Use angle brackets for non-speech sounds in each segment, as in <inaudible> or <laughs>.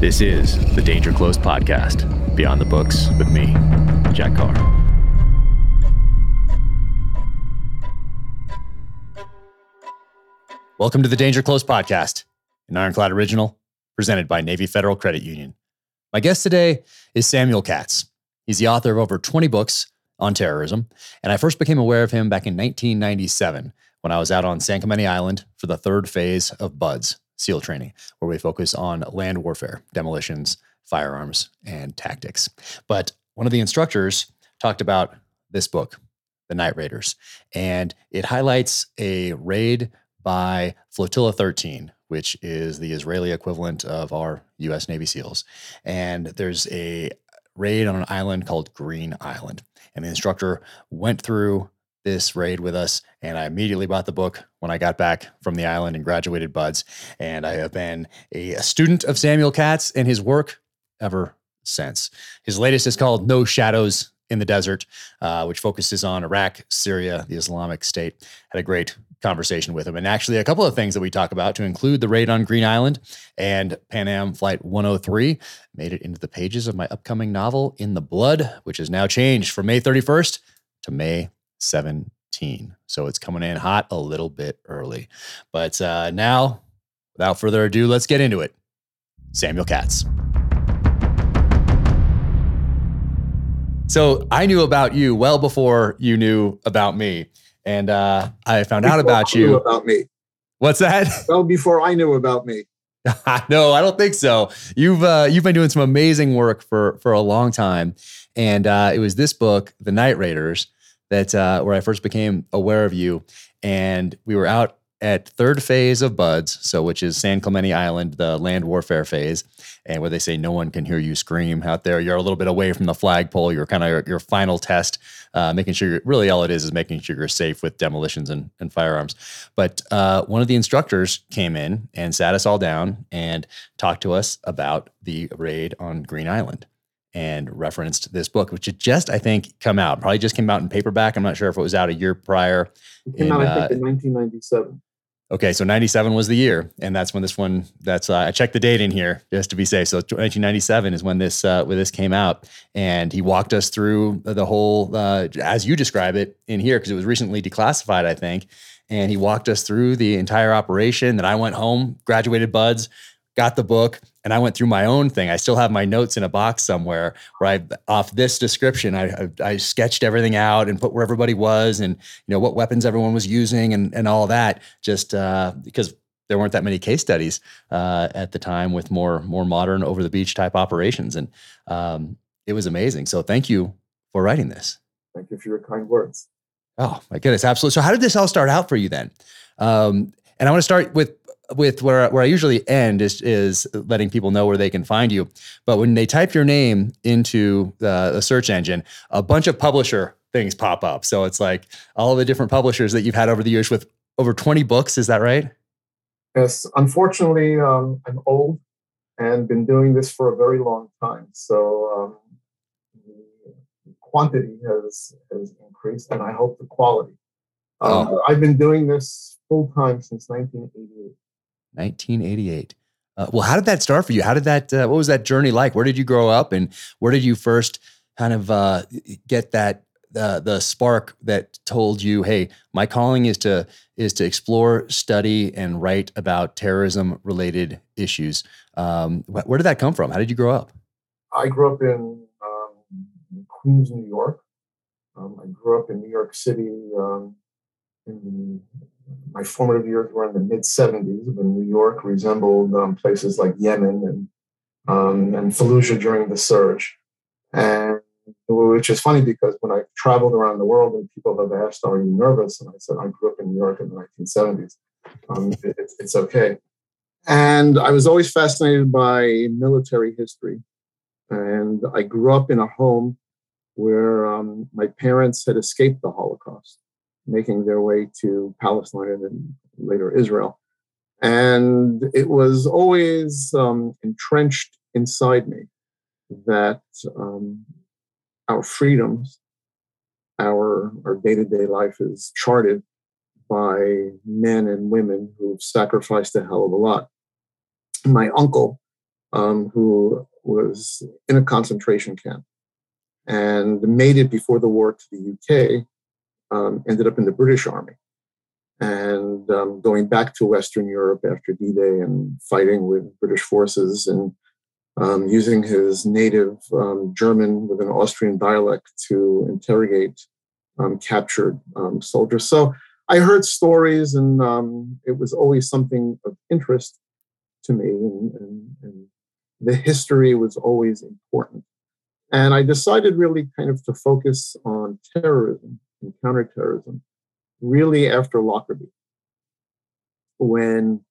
This is the Danger Close podcast, Beyond the Books with me, Jack Carr. Welcome to the Danger Close podcast, an Ironclad original presented by Navy Federal Credit Union. My guest today is Samuel Katz. He's the author of over 20 books on terrorism, and I first became aware of him back in 1997 when I was out on San Clemente Island for the third phase of BUDS, SEAL training, where we focus on land warfare, demolitions, firearms, and tactics. But one of the instructors talked about this book, The Night Raiders, and it highlights a raid by Flotilla 13, which is the Israeli equivalent of our US Navy SEALs. And there's a raid on an island called Green Island. And the instructor went through this raid with us. And I immediately bought the book when I got back from the island and graduated BUDS. And I have been a, student of Samuel Katz and his work ever since. His latest is called No Shadows in the Desert, uh, which focuses on Iraq, Syria, the Islamic State. Had a great conversation with him. And actually, a couple of things that we talk about to include the raid on Green Island and Pan Am Flight 103 made it into the pages of my upcoming novel, In the Blood, which has now changed from May 31st to May 17. So it's coming in hot a little bit early. But uh, now, without further ado, let's get into it. Samuel Katz. So I knew about you well before you knew about me. And uh, I found before out about you about me. What's that? <laughs> Well, before I knew about me. no, I don't think so. You've uh, you've been doing some amazing work for for a long time, and uh, it was this book, The Night Raiders, that uh, where I first became aware of you. And we were out at third phase of Buds, so which is San Clemente Island, the land warfare phase, and where they say no one can hear you scream out there. You're a little bit away from the flagpole. You're kind of your, your final test, uh, making sure really all it is is making sure you're safe with demolitions and, and firearms. But uh, one of the instructors came in and sat us all down and talked to us about the raid on Green Island and referenced this book, which had just, I think, come out. Probably just came out in paperback. I'm not sure if it was out a year prior. It came In, out, I uh, think, in 1997. Okay, so 97 was the year, and that's when this one. That's uh, I checked the date in here just to be safe. So 1997 is when this uh, when this came out, and he walked us through the whole uh, as you describe it in here because it was recently declassified, I think. And he walked us through the entire operation. That I went home, graduated buds, got the book, and I went through my own thing. I still have my notes in a box somewhere where I, off this description, I, I, I sketched everything out and put where everybody was and you know what weapons everyone was using and and all that. Just uh, because there weren't that many case studies uh, at the time with more more modern over the beach type operations, and um, it was amazing. So thank you for writing this. Thank you for your kind words. Oh my goodness, absolutely. So how did this all start out for you then? Um, and I want to start with with where where I usually end is is letting people know where they can find you. But when they type your name into the, the search engine, a bunch of publisher things pop up. So it's like all the different publishers that you've had over the years with over 20 books. Is that right? Yes, unfortunately, um, I'm old and been doing this for a very long time. So um, the quantity has, has increased, and I hope the quality. Um, Oh. I've been doing this full time since 1988. 1988. Uh, well, how did that start for you? How did that? Uh, what was that journey like? Where did you grow up, and where did you first kind of uh, get that the spark that told you, "Hey, my calling is to is to explore, study, and write about terrorism related issues." Um, wh- where did that come from? How did you grow up? I grew up in um, Queens, New York. Um, I grew up in New York City. Um, in my formative years were in the mid 70s when New York resembled um, places like Yemen and um, and Fallujah during the surge. And which is funny because when I traveled around the world and people have asked, "Are you nervous?" and I said, "I grew up in New York in the 1970s. Um, it, it's- okay." And I was always fascinated by military history and I grew up in a home where um, my parents had escaped the Holocaust, making their way to Palestine and then later Israel. And it was always um, entrenched inside me that um, our freedoms, our our day to day life is charted by men and women who've sacrificed a hell of a lot. My uncle um, who was in a concentration camp and made it before the war to the UK, um, ended up in the British Army. And um, going back to Western Europe after D Day and fighting with British forces and um, using his native um, German with an Austrian dialect to interrogate um, captured um, soldiers. So I heard stories, and it was always something of interest to me, and, and, and, the history was always important. And I decided really kind of to focus on terrorism and counterterrorism really after Lockerbie, when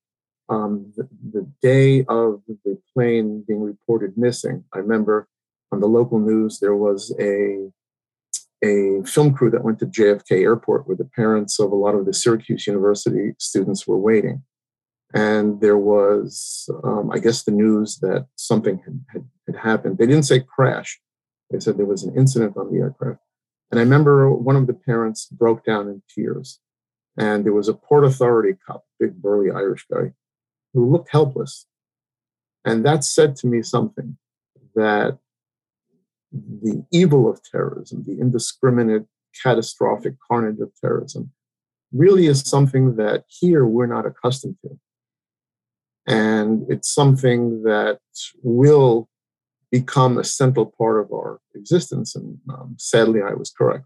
um, the, the, day of the plane being reported missing, I remember on the local news there was a a film crew that went to JFK Airport where the parents of a lot of the Syracuse University students were waiting. And there was, um, I guess, the news that something had, had, had, happened. They didn't say crash, they said there was an incident on the aircraft. And I remember one of the parents broke down in tears. And there was a Port Authority cop, big burly Irish guy, who looked helpless. And that said to me something that the evil of terrorism, the indiscriminate, catastrophic carnage of terrorism, really is something that here we're not accustomed to. And it's something that will become a central part of our existence. And um, sadly, I was correct.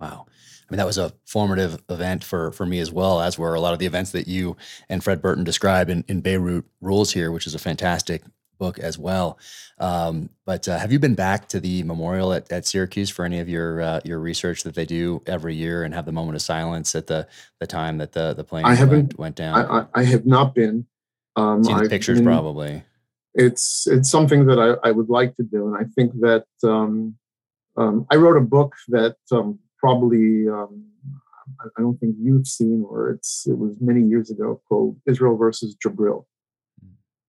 Wow. I mean, that was a formative event for for me as well, as were a lot of the events that you and Fred Burton describe in, in Beirut Rules here, which is a fantastic book as well. Um, but uh, have you been back to the memorial at, at Syracuse for any of your uh, your research that they do every year and have the moment of silence at the the time that the the plane I haven't, went, went down? I, I, have not been. Um, Seen the pictures been, probably. It's it's something that I, I would like to do, and I think that um, um I wrote a book that um, probably um, I don't think you've seen, or it's it was many years ago called Israel versus Jabril.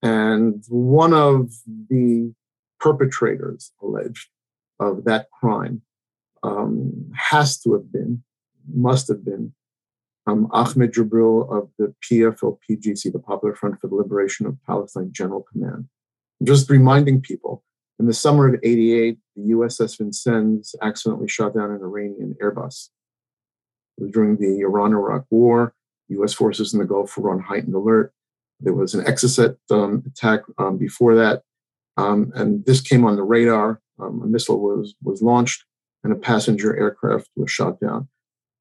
And one of the perpetrators alleged of that crime um, has to have been, must have been, um, Ahmed Jabril of the PFLPGC, the Popular Front for the Liberation of Palestine General Command. just reminding people, in the summer of 88, the USS Vincennes accidentally shot down an Iranian Airbus. It was during the Iran Iraq War. US forces in the Gulf were on heightened alert. There was an Exocet um, attack um, before that, um, and this came on the radar. Um, a missile was was launched, and a passenger aircraft was shot down.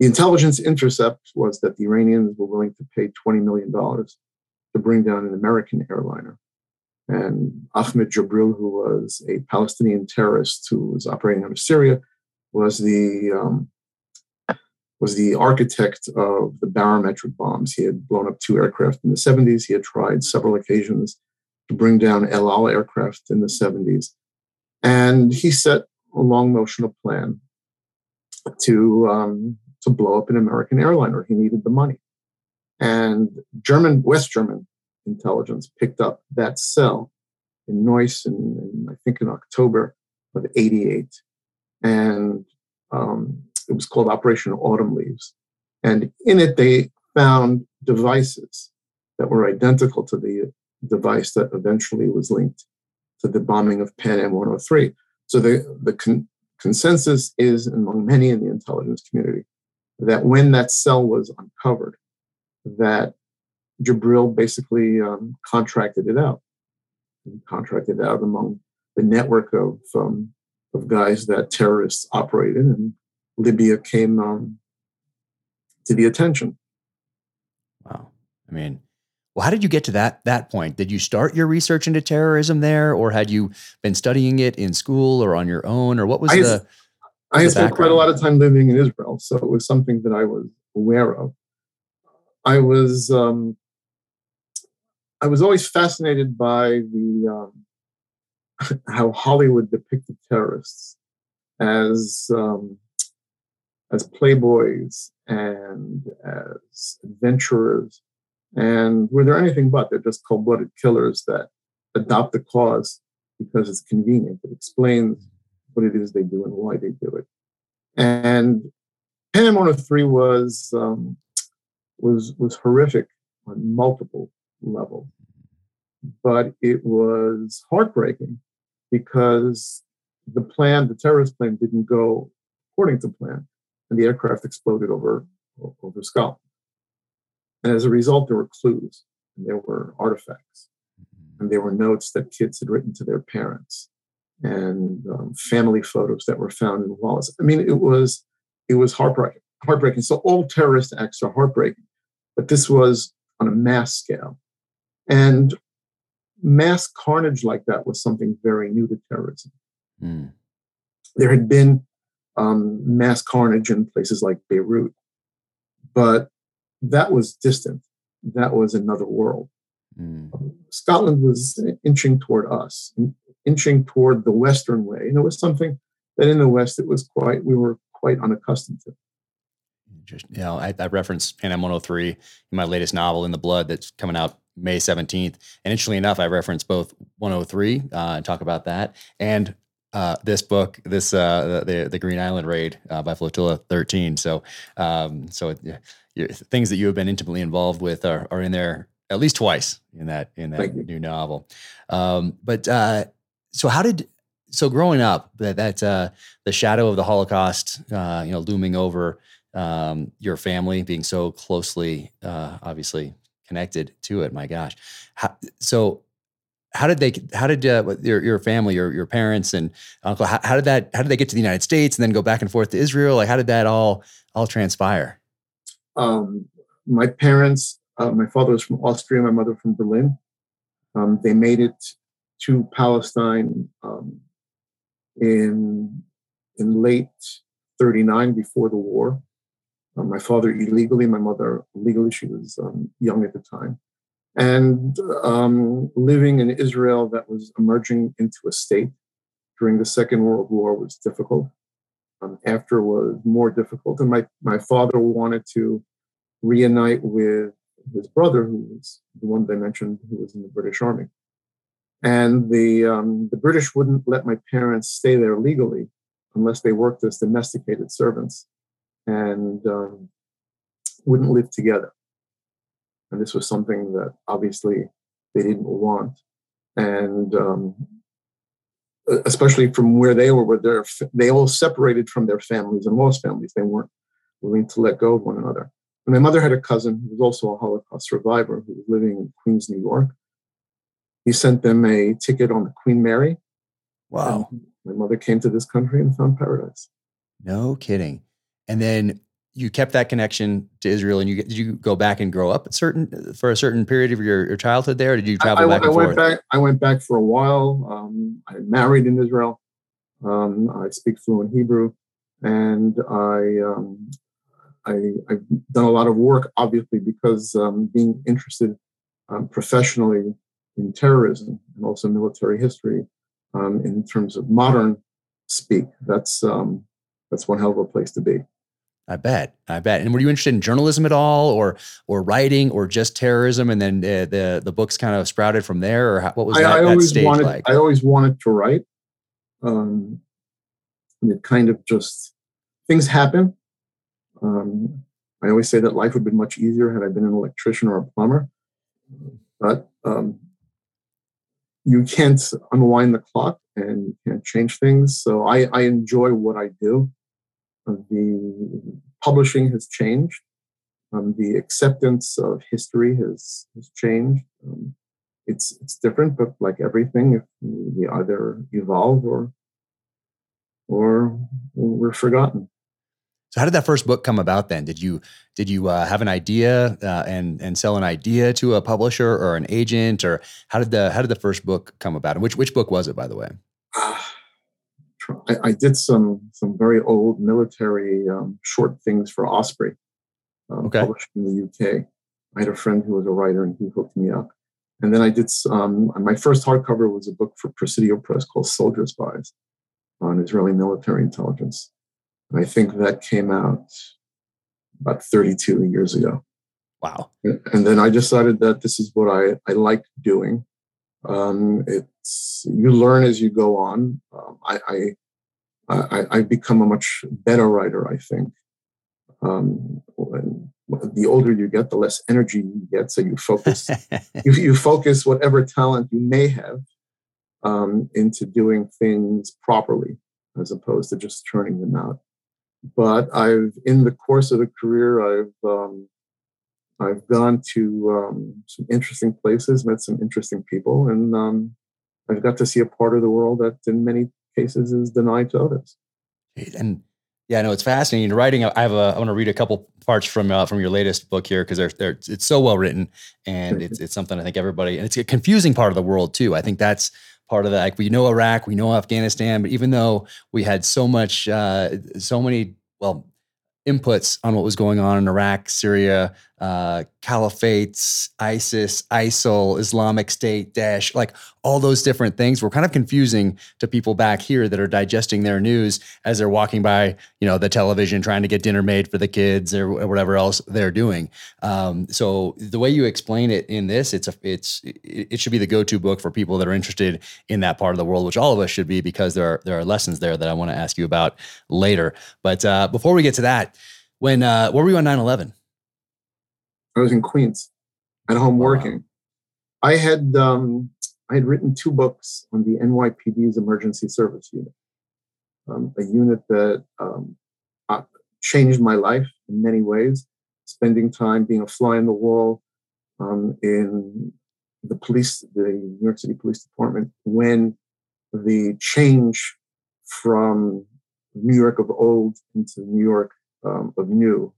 The intelligence intercept was that the Iranians were willing to pay $20 million to bring down an American airliner. And Ahmed Jabril, who was a Palestinian terrorist who was operating out of Syria, was the um, was the architect of the barometric bombs. He had blown up two aircraft in the 70s. He had tried several occasions to bring down El Al aircraft in the 70s. And he set a long motion of plan to, um, to blow up an American airliner. He needed the money. And German, West German intelligence picked up that cell in Neuss, in, in I think in October of 88. And um, it was called Operation Autumn Leaves. And in it, they found devices that were identical to the device that eventually was linked to the bombing of Pan Am 103. So the, the con- consensus is among many in the intelligence community that when that cell was uncovered, that Jabril basically um, contracted it out. He contracted out among the network of um, of guys that terrorists operated, and Libya came um, to the attention. Wow. I mean, well, how did you get to that that point? Did you start your research into terrorism there, or had you been studying it in school or on your own, or what was I, the? I had spent quite a lot of time living in Israel, so it was something that I was aware of. I was um, I was always fascinated by the um, <laughs> how Hollywood depicted terrorists as um, as playboys and as adventurers. And were there anything but? They're just cold blooded killers that adopt the cause because it's convenient. It explains what it is they do and why they do it. And Pan Am 103 was, um, was, was horrific on multiple levels. but it was heartbreaking because the plan, the terrorist plan, didn't go according to plan, and the aircraft exploded over over Scotland. And as a result, there were clues, and there were artifacts, and there were notes that kids had written to their parents, and um, family photos that were found in wallets. I mean, it was it was heartbreaking. Heartbreaking. So all terrorist acts are heartbreaking, but this was on a mass scale, and mass carnage like that was something very new to terrorism. Mm. There had been um, mass carnage in places like Beirut, but that was distant. That was another world. Mm. Um, Scotland was inching toward us, inching toward the Western way, and it was something that in the West it was quite we were quite unaccustomed to. Just, you know, I, I referenced Pan Am 103 in my latest novel, In the Blood, that's coming out May 17th. And interestingly enough, I reference both 103 uh, and talk about that and uh, this book, this uh, the the Green Island Raid uh, by Flotilla 13. So, um, so it, things that you have been intimately involved with are, are in there at least twice in that in that new novel. Um, but uh, so, how did so growing up that that uh, the shadow of the Holocaust, uh, you know, looming over um, your family, being so closely, uh, obviously connected to it. My gosh, how, so how did they how did uh, your your family your your parents and uncle how, how, did that how did they get to the united states and then go back and forth to israel? Like how did that all all transpire? Um, my parents uh, my father was from austria my mother from berlin. Um, they made it to palestine um, in in late 39 before the war. Um, my father illegally my mother legally she was um, young at the time. And um, living in Israel that was emerging into a state during the Second World War was difficult. Um, after was more difficult, and my my father wanted to reunite with his brother, who was the one that I mentioned, who was in the British Army, and the um, the British wouldn't let my parents stay there legally unless they worked as domesticated servants and um, wouldn't live together. And this was something that obviously they didn't want. And um, especially from where they were, where they all separated from their families and lost families. They weren't willing to let go of one another. And my mother had a cousin who was also a Holocaust survivor who was living in Queens, New York. He sent them a ticket on the Queen Mary. Wow. my mother came to this country and found paradise. No kidding. And then you kept that connection to Israel, and you did you go back and grow up at certain for a certain period of your, your childhood there? did you travel I, back I, and I went back. I went back for a while. Um, I married in Israel. Um, I speak fluent Hebrew, and I, um, I have done a lot of work, obviously, because um, being interested um, professionally in terrorism and also military history um, in terms of modern speak. That's that's one hell of a place to be. I bet. I bet. And were you interested in journalism at all, or or writing, or just terrorism? And then uh, the the books kind of sprouted from there, or how, what was that, I, I that stage wanted, like? I always wanted to write. Um, and it kind of just things happen. Um, I always say that life would have been much easier had I been an electrician or a plumber, but um, you can't unwind the clock and you can't change things. So I, I enjoy what I do the publishing has changed. Um, the acceptance of history has, has changed. Um, it's it's different, but like everything, we either evolve or or we're forgotten. So, how did that first book come about? Then, did you did you uh, have an idea uh, and and sell an idea to a publisher or an agent, or how did the how did the first book come about? And which which book was it, by the way? Uh, <sighs> I, I, did some some very old military um, short things for Osprey, um, okay. published in the UK. I had a friend who was a writer, and he hooked me up. And then I did um, my first hardcover was a book for Presidio Press called Soldier Spies on Israeli military intelligence. And I think that came out about 32 years ago. Wow. And then I decided that this is what I, I like doing. Um, it's you learn as you go on. Um, I, I, I I become a much better writer. I think um, the older you get, the less energy you get. So you focus, <laughs> you, you focus whatever talent you may have um, into doing things properly, as opposed to just turning them out. But I've, in the course of the career, I've um, I've gone to um, some interesting places, met some interesting people, and um, I've got to see a part of the world that, in many cases, is denied to others. And yeah, no, it's fascinating. Writing, I have a. I want to read a couple parts from uh, from your latest book here because they're, they're it's so well written and it's it's something I think everybody and it's a confusing part of the world too. I think that's part of that. Like we know Iraq, we know Afghanistan, but even though we had so much, uh, so many, well, inputs on what was going on in Iraq, Syria, uh, caliphates, ISIS, ISIL, Islamic State, Daesh, like all those different things were kind of confusing to people back here that are digesting their news as they're walking by, you know, the television trying to get dinner made for the kids or whatever else they're doing. Um, so the way you explain it in this, it's a, it's it should be the go-to book for people that are interested in that part of the world, which all of us should be because there are there are lessons there that I want to ask you about later. But uh, before we get to that, when uh, where were you on 9 11? I was in Queens at home working. I had um, I had written two books on the NYPD's emergency service unit, um, a unit that um, uh, changed my life in many ways. Spending time being a fly on the wall um, in the police, the New York City Police Department, when the change from New York of old into New York um, of new,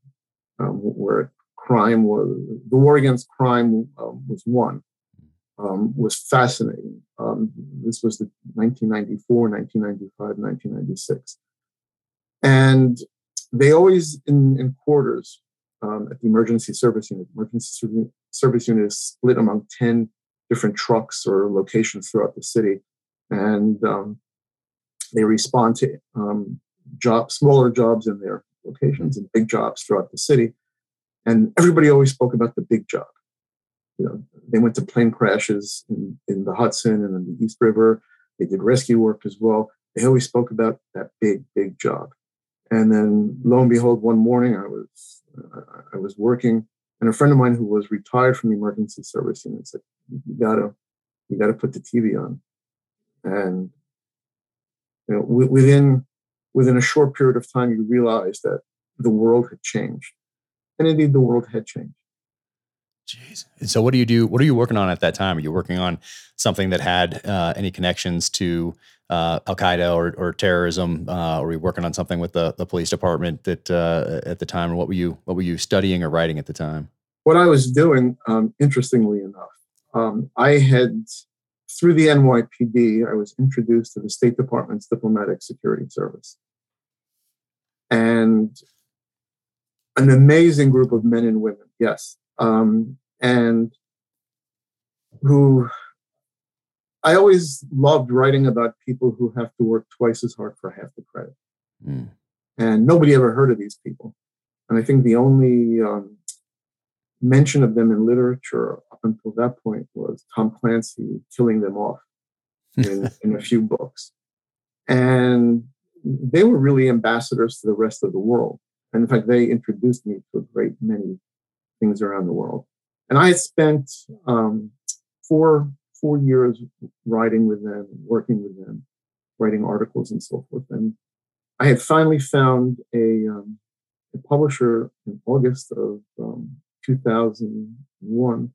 um, where crime was the war against crime um, was won um, was fascinating. Um, this was the 1994, 1995, 1996, and they always in, in quarters um, at the emergency service unit. Emergency service unit is split among ten different trucks or locations throughout the city, and um, they respond to um, job smaller jobs in their locations and big jobs throughout the city and everybody always spoke about the big job. You know, they went to plane crashes in, in the Hudson and in the East River. They did rescue work as well. They always spoke about that big, big job. And then, lo and behold, one morning I was uh, I was working, and a friend of mine who was retired from the emergency service unit said, "You gotta, you gotta put the TV on." And you know, w- within within a short period of time, you realize that the world had changed the world had changed. Jeez. And so, what do you do? What are you working on at that time? Are you working on something that had uh, any connections to uh, Al Qaeda or, or terrorism? Uh, or were you working on something with the, the police department that uh, at the time? Or what were you what were you studying or writing at the time? What I was doing, um, interestingly enough, um, I had through the NYPD, I was introduced to the State Department's Diplomatic Security Service, and an amazing group of men and women, yes, um, and who I always loved writing about people who have to work twice as hard for half the credit. Mm. And nobody ever heard of these people. And I think the only um, mention of them in literature up until that point was Tom Clancy killing them off in, <laughs> in a few books. And they were really ambassadors to the rest of the world. And in fact, they introduced me to a great many things around the world. And I spent um, four four years writing with them, working with them, writing articles and so forth. And I had finally found a, um, a publisher in August of um, 2001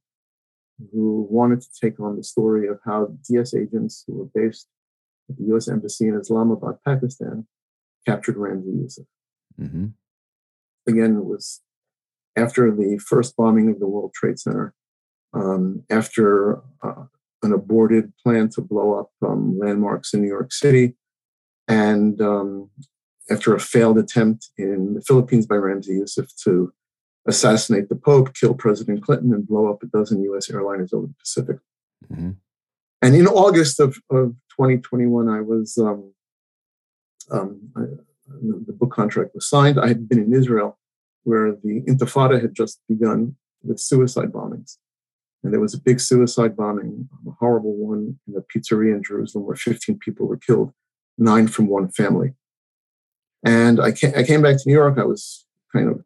who wanted to take on the story of how DS agents who were based at the U.S. Embassy in Islamabad, Pakistan, captured Ramzi Yousef. Mm-hmm again, it was after the first bombing of the World Trade Center, um, after uh, an aborted plan to blow up um, landmarks in New York City, and um, after a failed attempt in the Philippines by Ramzi Yousef to assassinate the Pope, kill President Clinton, and blow up a dozen US airliners over the Pacific. Mm-hmm. And in August of, of 2021, I was um, um, The book contract was signed. I had been in Israel where the Intifada had just begun with suicide bombings. And there was a big suicide bombing, a horrible one in a pizzeria in Jerusalem where 15 people were killed, nine from one family. And I came, I came back to New York. I was kind of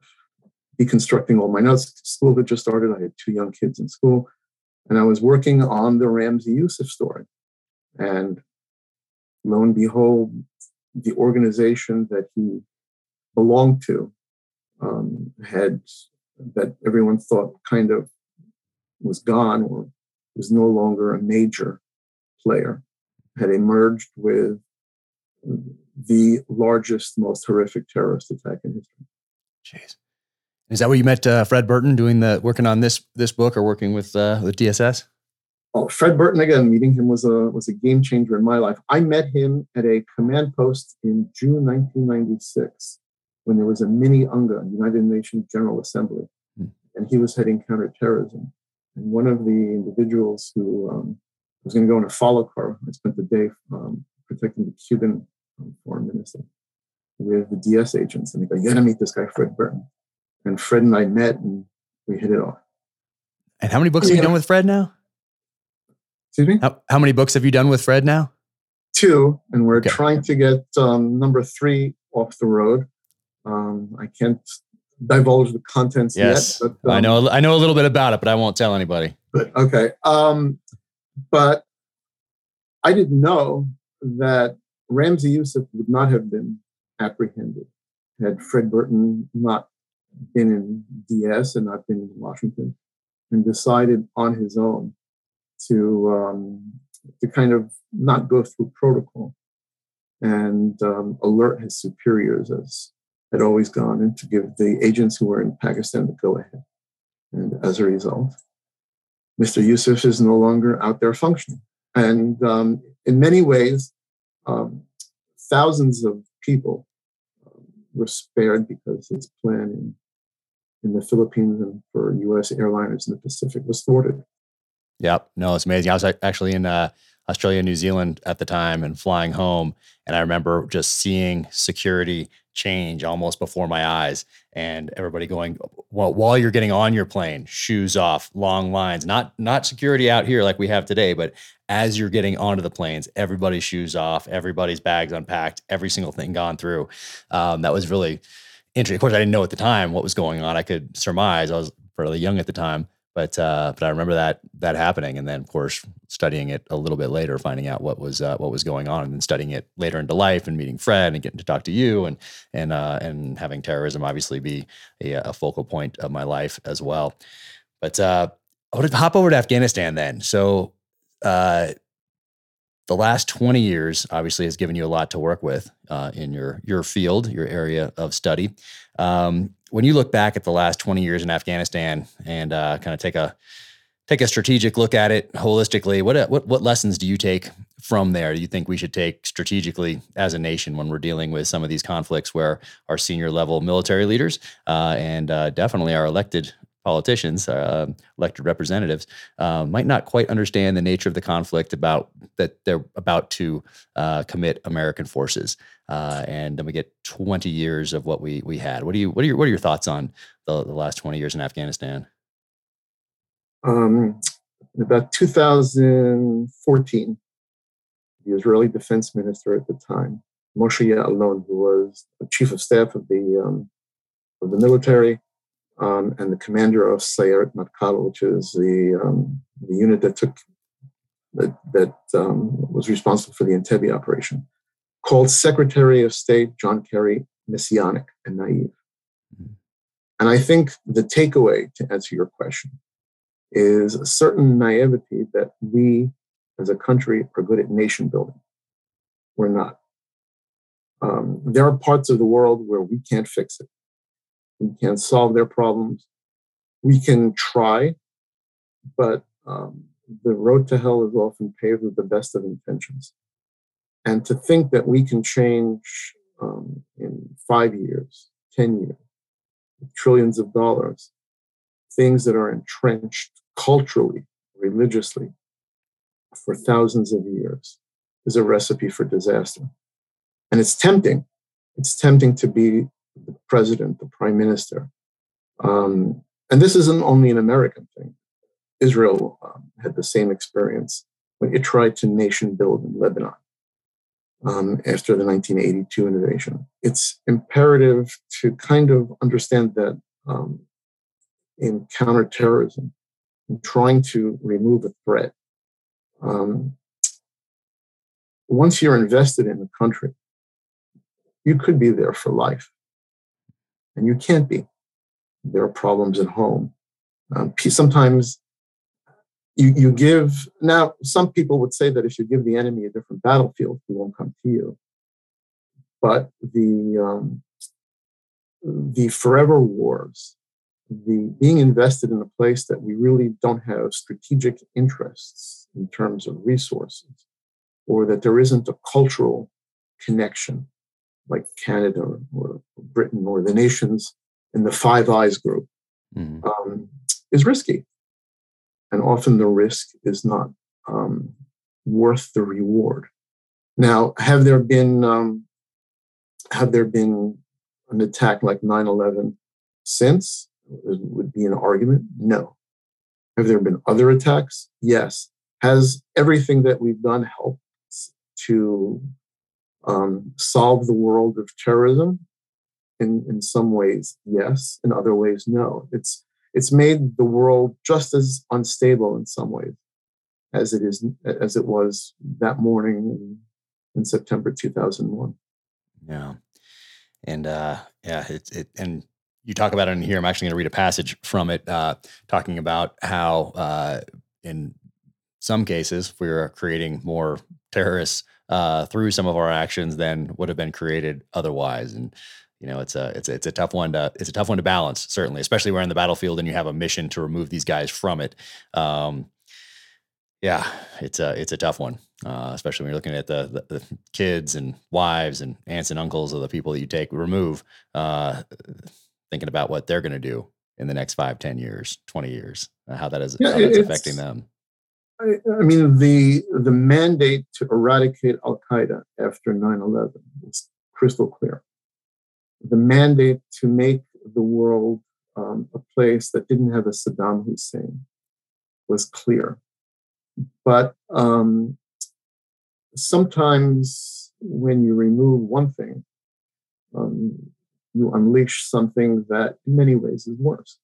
deconstructing all my notes. School had just started. I had two young kids in school, and I was working on the Ramzi Yousef story. And lo and behold, the organization that he belonged to um, had that everyone thought kind of was gone or was no longer a major player had emerged with the largest, most horrific terrorist attack in history. Jeez. Is that where you met uh, Fred Burton doing the working on this this book or working with uh, with DSS? Oh, Fred Burton again. Meeting him was a was a game changer in my life. I met him at a command post in June 1996 when there was a mini UNGA, United Nations General Assembly, hmm. and he was heading counterterrorism. And one of the individuals who um, was going to go in a follow car, I spent the day um, protecting the Cuban um, foreign minister with the DS agents, and they go, "You got to meet this guy, Fred Burton." and Fred and I met and we hit it off. And how many books yeah. have you done with Fred now? Excuse me? How, how, many books have you done with Fred now? Two, and we're okay. trying to get um, number three off the road. Um, I can't divulge the contents yes, yet. But, um, I know I know a little bit about it, but I won't tell anybody. But okay. Um, but I didn't know that Ramzi Yousef would not have been apprehended had Fred Burton not been in DS and not been in Washington, and decided on his own to um, to kind of not go through protocol and um, alert his superiors as had always gone and to give the agents who were in Pakistan the go ahead. And as a result, Mr. Yousef is no longer out there functioning. And um, in many ways, um, thousands of people um, were spared because his plan in in the Philippines and for U.S. airliners in the Pacific was thwarted. Yep, no, it's amazing. I was actually in uh, Australia, New Zealand at the time, and flying home, and I remember just seeing security change almost before my eyes, and everybody going well, while you're getting on your plane, shoes off, long lines, not not security out here like we have today, but as you're getting onto the planes, everybody's shoes off, everybody's bags unpacked, every single thing gone through. Um, that was really interesting. Of course, I didn't know at the time what was going on. I could surmise. I was fairly young at the time, but uh, but I remember that that happening, and then of course studying it a little bit later, finding out what was uh, what was going on, and then studying it later into life, and meeting Fred, and getting to talk to you, and and uh, and having terrorism obviously be a, a, focal point of my life as well. But uh, I would hop over to Afghanistan then. So uh, the last 20 years obviously has given you a lot to work with uh, in your your field, your area of study. Um, when you look back at the last 20 years in Afghanistan and uh, kind of take a take a strategic look at it holistically, what what what lessons do you take from there? Do you think we should take strategically as a nation when we're dealing with some of these conflicts where our senior level military leaders uh, and uh, definitely our elected politicians, uh, elected representatives, uh, might not quite understand the nature of the conflict about that they're about to uh, commit American forces, uh, and then we get 20 years of what we we had. What do you what are your what are your thoughts on the, the last 20 years in Afghanistan? Um, about 2014, the Israeli defense minister at the time, Moshe Ya'alon, who was the chief of staff of the um, of the military um, and the commander of Sayeret Matkal, which is the, um, the unit that took that, that um, was responsible for the Entebbe operation, called Secretary of State John Kerry messianic and naive. Mm-hmm. And I think the takeaway to answer your question is a certain naivety that we as a country are good at nation building. We're not. Um, there are parts of the world where we can't fix it. We can't solve their problems. We can try, but um, the road to hell is often paved with the best of intentions. And to think that we can change um, in five years, 10 years, trillions of dollars, things that are entrenched culturally, religiously, for thousands of years is a recipe for disaster. And it's tempting. It's tempting to be the president, the prime minister. Um, and this isn't only an American thing. Israel um, had the same experience when it tried to nation build in Lebanon um, after the 1982 invasion. It's imperative to kind of understand that um, in counterterrorism, in trying to remove a threat. Um, once you're invested in the country, you could be there for life, and you can't be. There are problems at home. Um, sometimes you, you give, now, some people would say that if you give the enemy a different battlefield, he won't come to you. But the, um, the forever wars, the being invested in a place that we really don't have strategic interests in terms of resources, or that there isn't a cultural connection like Canada or, Britain or the nations in the Five Eyes group, mm-hmm. um, is risky. And often the risk is not um, worth the reward. Now, have there been um, have there been an attack like 9/11 since? It would be an argument. No. Have there been other attacks? Yes. Has everything that we've done helped to um, solve the world of terrorism? In, in some ways, yes. In other ways, no. It's it's made the world just as unstable in some ways as it is as it was that morning in, in September 2001. Yeah, and uh, yeah, it's it and you talk about it in here. I'm actually going to read a passage from it, uh, talking about how uh, in some cases we are creating more terrorists uh, through some of our actions than would have been created otherwise. And you know, it's a it's a, it's a tough one to it's a tough one to balance, certainly, especially when we're in the battlefield and you have a mission to remove these guys from it. Um, yeah, it's a it's a tough one, uh, especially when you're looking at the, the, the, kids and wives and aunts and uncles of the people that you take remove, uh, thinking about what they're going to do in the next five, ten years, twenty years, how that is yeah, how that's affecting them. I, I, mean, the the mandate to eradicate Al Qaeda after 9/11 was crystal clear the mandate to make the world um, a place that didn't have a Saddam Hussein was clear. But um, sometimes when you remove one thing, um, you unleash something that in many ways is worse.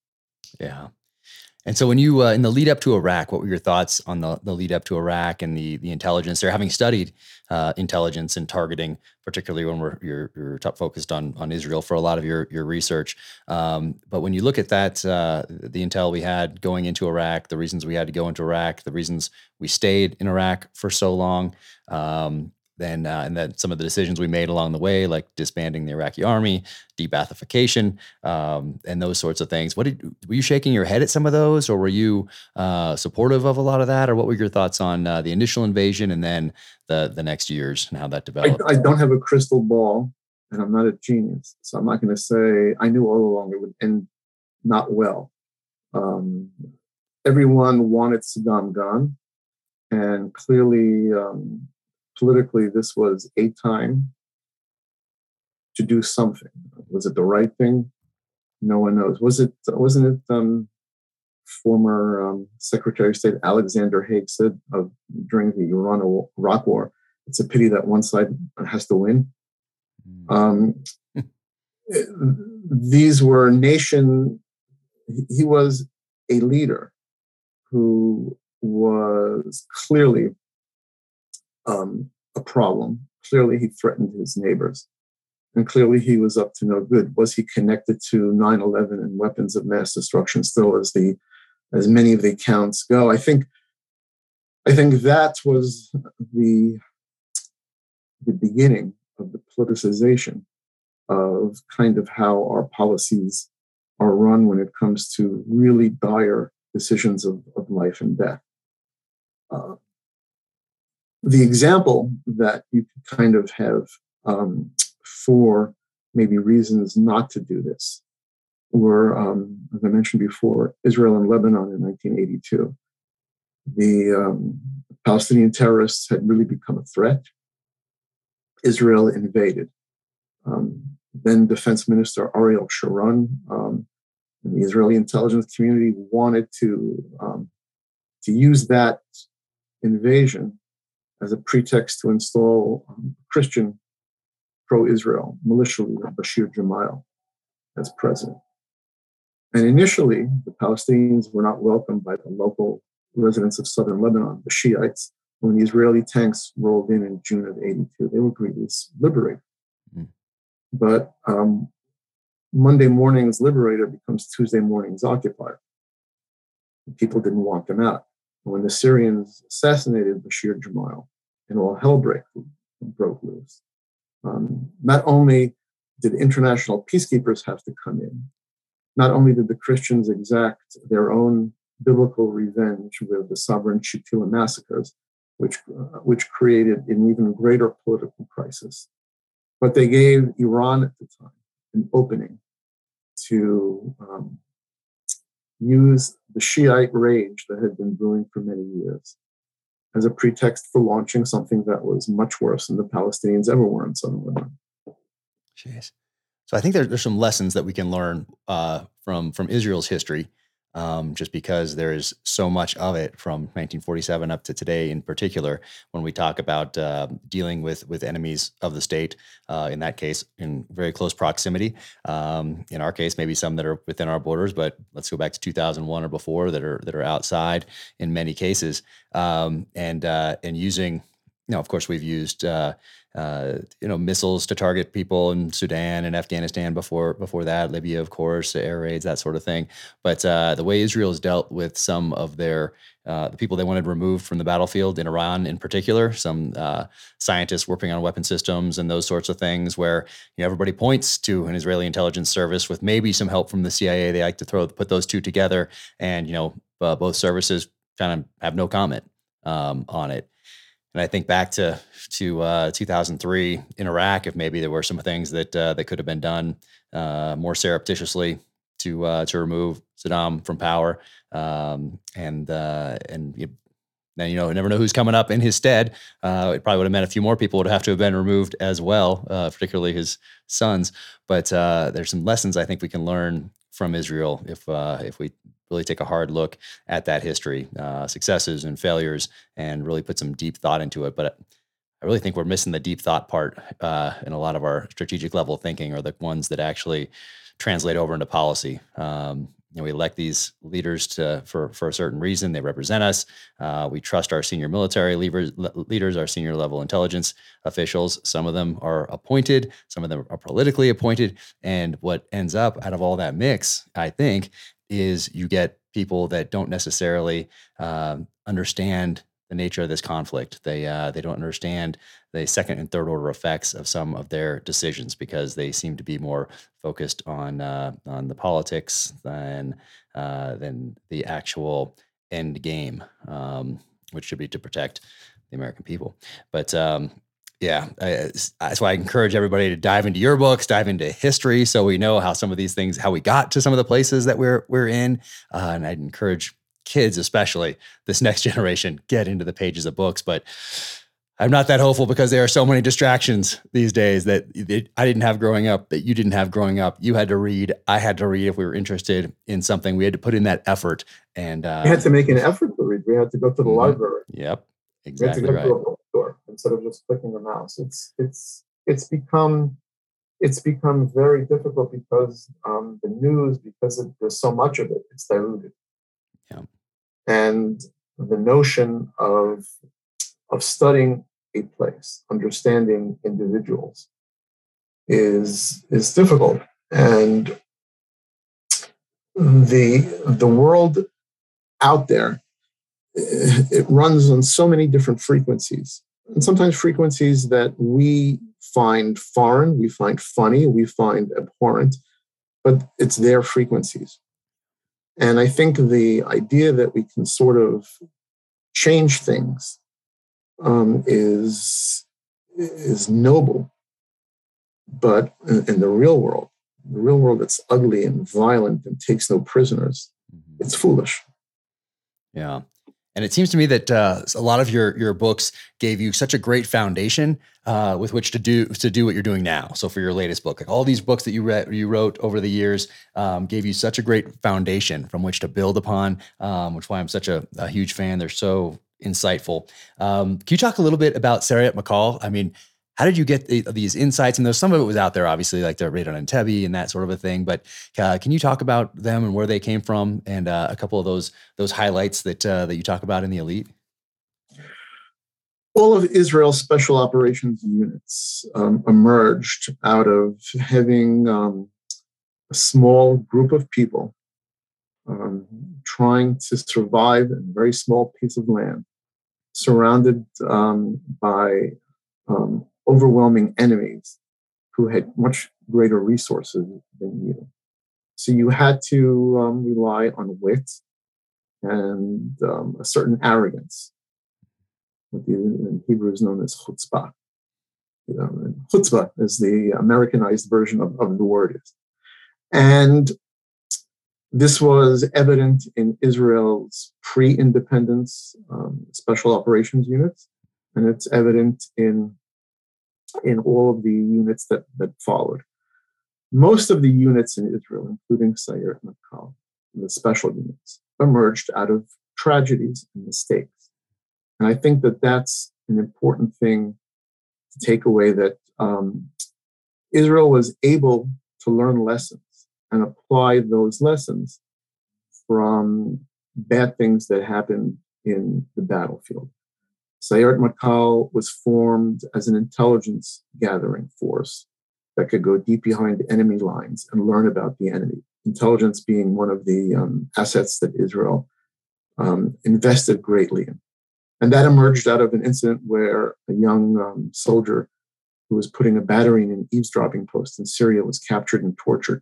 Yeah. And so, when you uh, in the lead up to Iraq, what were your thoughts on the, the lead up to Iraq and the the intelligence there? Having studied uh, intelligence and targeting, particularly when we're you're, you're focused on on Israel for a lot of your your research. Um, but when you look at that, uh, the intel we had going into Iraq, the reasons we had to go into Iraq, the reasons we stayed in Iraq for so long, um, then uh, and then some of the decisions we made along the way, like disbanding the Iraqi army, de-Baathification, um, and those sorts of things. What did were you shaking your head at some of those, or were you uh, supportive of a lot of that, or what were your thoughts on uh, the initial invasion and then the the next years and how that developed? I, I don't have a crystal ball, and I'm not a genius, so I'm not going to say I knew all along it would end not well. Um, everyone wanted Saddam gone, and clearly. Um, politically this was a time to do something. Was it the right thing? No one knows. Was it? Wasn't it? Um, former um, Secretary of State Alexander Haig said of during the Iran-Iraq War, "It's a pity that one side has to win." Hmm. Um, <laughs> these were nation. He was a leader who was clearly um, a problem. Clearly, he threatened his neighbors. And clearly, he was up to no good. Was he connected to 9 11 and weapons of mass destruction still, as, the, as many of the accounts go? I think, I think that was the, the beginning of the politicization of kind of how our policies are run when it comes to really dire decisions of, of life and death. Uh, the example that you could kind of have um, for maybe reasons not to do this were, um, as I mentioned before, Israel and Lebanon in 1982. The um, Palestinian terrorists had really become a threat. Israel invaded. Um, then Defense Minister Ariel Sharon um, and the Israeli intelligence community wanted to um, to use that invasion as a pretext to install um, Christian pro Israel militia leader Bashir Gemayel as president. and initially, the Palestinians were not welcomed by the local residents of southern Lebanon, the Shiites. When the Israeli tanks rolled in in June of 82, they were greeted as liberated. Mm. But um, Monday morning's liberator becomes Tuesday morning's occupier. People didn't want them out. When the Syrians assassinated Bashir Gemayel, and all hell break, broke loose. Um, not only did international peacekeepers have to come in, not only did the Christians exact their own biblical revenge with the Sabra and Shatila massacres, which, uh, which created an even greater political crisis, but they gave Iran at the time an opening to um, use the Shiite rage that had been brewing for many years as a pretext for launching something that was much worse than the Palestinians ever were in southern Lebanon. Jeez. So I think there, there's some lessons that we can learn uh, from from Israel's history, um, just because there is so much of it from 1947 up to today, in particular, when we talk about uh, dealing with with enemies of the state. Uh, in that case, in very close proximity. Um, in our case, maybe some that are within our borders, but let's go back to 2001 or before that are that are outside in many cases, um, and uh, and using know, of course, we've used uh, uh, you know missiles to target people in Sudan and Afghanistan before before that, Libya, of course, air raids, that sort of thing. But uh, the way Israel has dealt with some of their uh, the people they wanted removed from the battlefield in Iran, in particular, some uh, scientists working on weapon systems and those sorts of things, where you know, everybody points to an Israeli intelligence service with maybe some help from the CIA. They like to throw put those two together, and you know uh, both services kind of have no comment um, on it. And I think back to to uh, 2003 in Iraq, if maybe there were some things that uh, that could have been done uh, more surreptitiously to uh, to remove Saddam from power, um, and uh, and you, then you know never know who's coming up in his stead. Uh, it probably would have meant a few more people would have to have been removed as well, particularly his sons. But there's some lessons I think we can learn from Israel if if we really take a hard look at that history, uh, successes and failures, and really put some deep thought into it. But I really think we're missing the deep thought part uh, in a lot of our strategic level thinking, or the ones that actually translate over into policy. Um, you know, we elect these leaders to for for a certain reason. They represent us. Uh, we trust our senior military leaders, leaders, our senior level intelligence officials. Some of them are appointed. Some of them are politically appointed. And what ends up out of all that mix, I think, is you get people that don't necessarily um, understand the nature of this conflict. They uh, they don't understand the second and third order effects of some of their decisions because they seem to be more focused on uh, on the politics than uh, than the actual end game, um, which should be to protect the American people. But um, yeah, I, that's why I encourage everybody to dive into your books, dive into history, so we know how some of these things, how we got to some of the places that we're we're in. Uh, and I'd encourage kids, especially this next <laughs> generation, get into the pages of books. But I'm not that hopeful because there are so many distractions these days that it, I didn't have growing up, that you didn't have growing up. You had to read. I had to read if we were interested in something. We had to put in that effort, and uh, we had to make an effort to read. We had to go to the mm-hmm. library. Yep, exactly right instead of just clicking the mouse. It's it's it's become it's become very difficult because um, the news, because it, there's so much of it, it's diluted. Yeah. And the notion of of studying a place, understanding individuals, is is difficult. And the the world out there it runs on so many different frequencies and sometimes frequencies that we find foreign, we find funny, we find abhorrent, but it's their frequencies. And I think the idea that we can sort of change things um, is is noble, but in, the real world, the real world that's ugly and violent and takes no prisoners, mm-hmm. it's foolish. Yeah, and it seems to me that uh, a lot of your your books gave you such a great foundation uh, with which to do to do what you're doing now. So for your latest book, like all these books that you read you wrote over the years, um, gave you such a great foundation from which to build upon. Um, which is why I'm such a, a, huge fan. They're so insightful. Um, can you talk a little bit about Sayeret Matkal? I mean, how did you get the, these insights? And there's some of it was out there, obviously, like the raid on Entebbe and that sort of a thing. But uh, can you talk about them and where they came from, and uh, a couple of those those highlights that uh, that you talk about in the elite? All of Israel's special operations units um, emerged out of having um, a small group of people um, trying to survive in a very small piece of land, surrounded um, by um, overwhelming enemies who had much greater resources than you. So you had to um, rely on wit and um, a certain arrogance, what in Hebrew is known as chutzpah. You know, chutzpah is the Americanized version of, of the word. And this was evident in Israel's pre independence um, special operations units, and it's evident in, in all of the units that, that followed. Most of the units in Israel, including Sayeret Matkal, the special units, emerged out of tragedies and mistakes. And I think that that's an important thing to take away that um, Israel was able to learn lessons and apply those lessons from bad things that happened in the battlefield. Sayeret Matkal was formed as an intelligence gathering force that could go deep behind enemy lines and learn about the enemy. Intelligence being one of the um, assets that Israel um, invested greatly in. And that emerged out of an incident where a young um, soldier who was putting a battery in an eavesdropping post in Syria was captured and tortured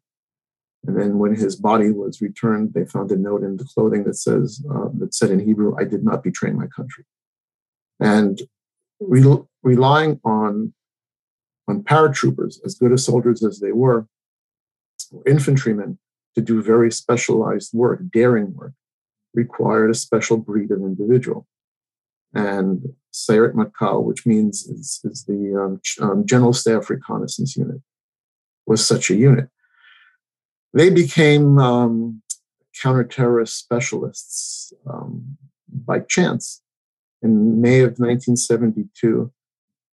and then when his body was returned, they found a note in the clothing that says uh, that said in Hebrew, "I did not betray my country." And re- relying on on paratroopers, as good as soldiers as they were, or infantrymen, to do very specialized work, daring work, required a special breed of individual. And Sayeret Matkal, which means is, is the um, um, General Staff Reconnaissance Unit, was such a unit. They became um, counterterrorist specialists um, by chance. In May of 1972,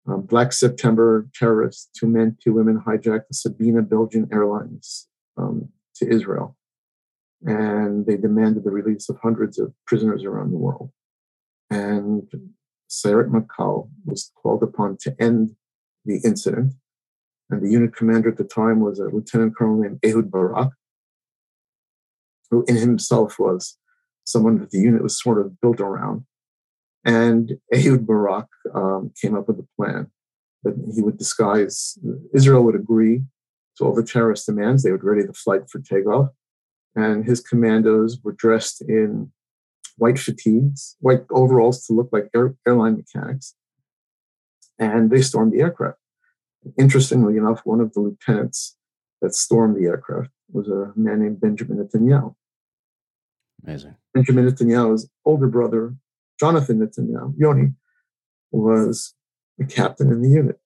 um, Black September terrorists, two men, two women, hijacked the Sabena Belgian Airlines um, to Israel. And they demanded the release of hundreds of prisoners around the world. And Sayeret Matkal was called upon to end the incident and the unit commander at the time was a lieutenant colonel named Ehud Barak, who in himself was someone that the unit was sort of built around. And Ehud Barak um, came up with a plan that he would disguise, Israel would agree to all the terrorist demands. They would ready the flight for takeoff. And his commandos were dressed in white fatigues, white overalls to look like air, airline mechanics. And they stormed the aircraft. Interestingly enough, one of the lieutenants that stormed the aircraft was a man named Benjamin Netanyahu. Amazing. Benjamin Netanyahu's older brother, Jonathan Netanyahu, Yoni, was a captain in the unit.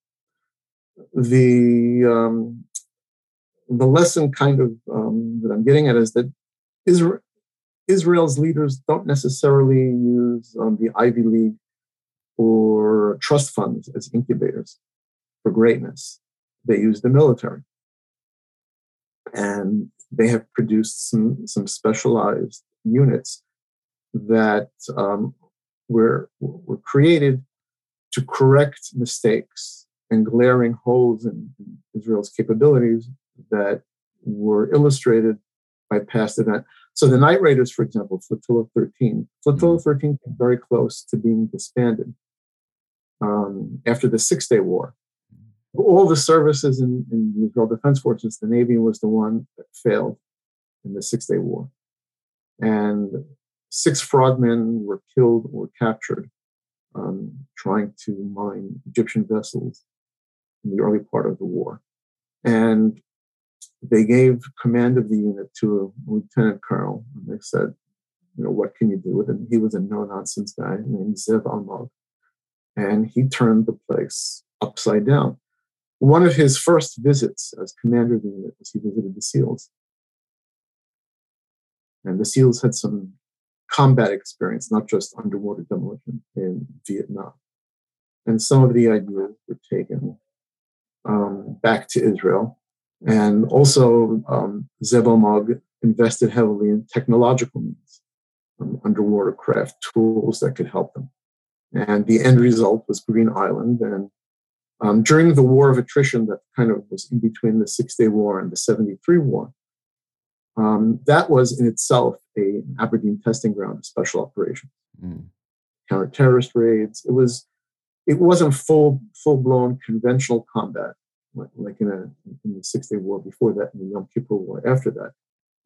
The um, the lesson kind of um, that I'm getting at is that Israel, Israel's leaders don't necessarily use um, the Ivy League or trust funds as incubators for greatness. They use the military. And they have produced some, some specialized units that um, were, were created to correct mistakes and glaring holes in Israel's capabilities that were illustrated by past events. So the Night Raiders, for example, Flotilla 13, Flotilla mm-hmm. 13 came very close to being disbanded um, after the Six Day War all the services in, in the Israel Defense Forces, the Navy was the one that failed in the Six Day War. And six frogmen were killed or captured um, trying to mine Egyptian vessels in the early part of the war. And they gave command of the unit to a lieutenant colonel. And they said, you know, what can you do with him? He was a no-nonsense guy named Zev Almog. And he turned the place upside down. One of his first visits as commander of the unit was he visited the SEALs. And the SEALs had some combat experience, not just underwater demolition in Vietnam. And some of the ideas were taken um, back to Israel. And also, um, Zev invested heavily in technological means, um, underwater craft tools that could help them. And the end result was Green Island. And um, during the war of attrition that kind of was in between the Six Day War and the 73 War, um, that was in itself a Aberdeen testing ground of special operations, mm. counter-terrorist raids. It was it wasn't full full blown conventional combat like, like in, a, in the Six Day War before that, and the Yom Kippur War after that.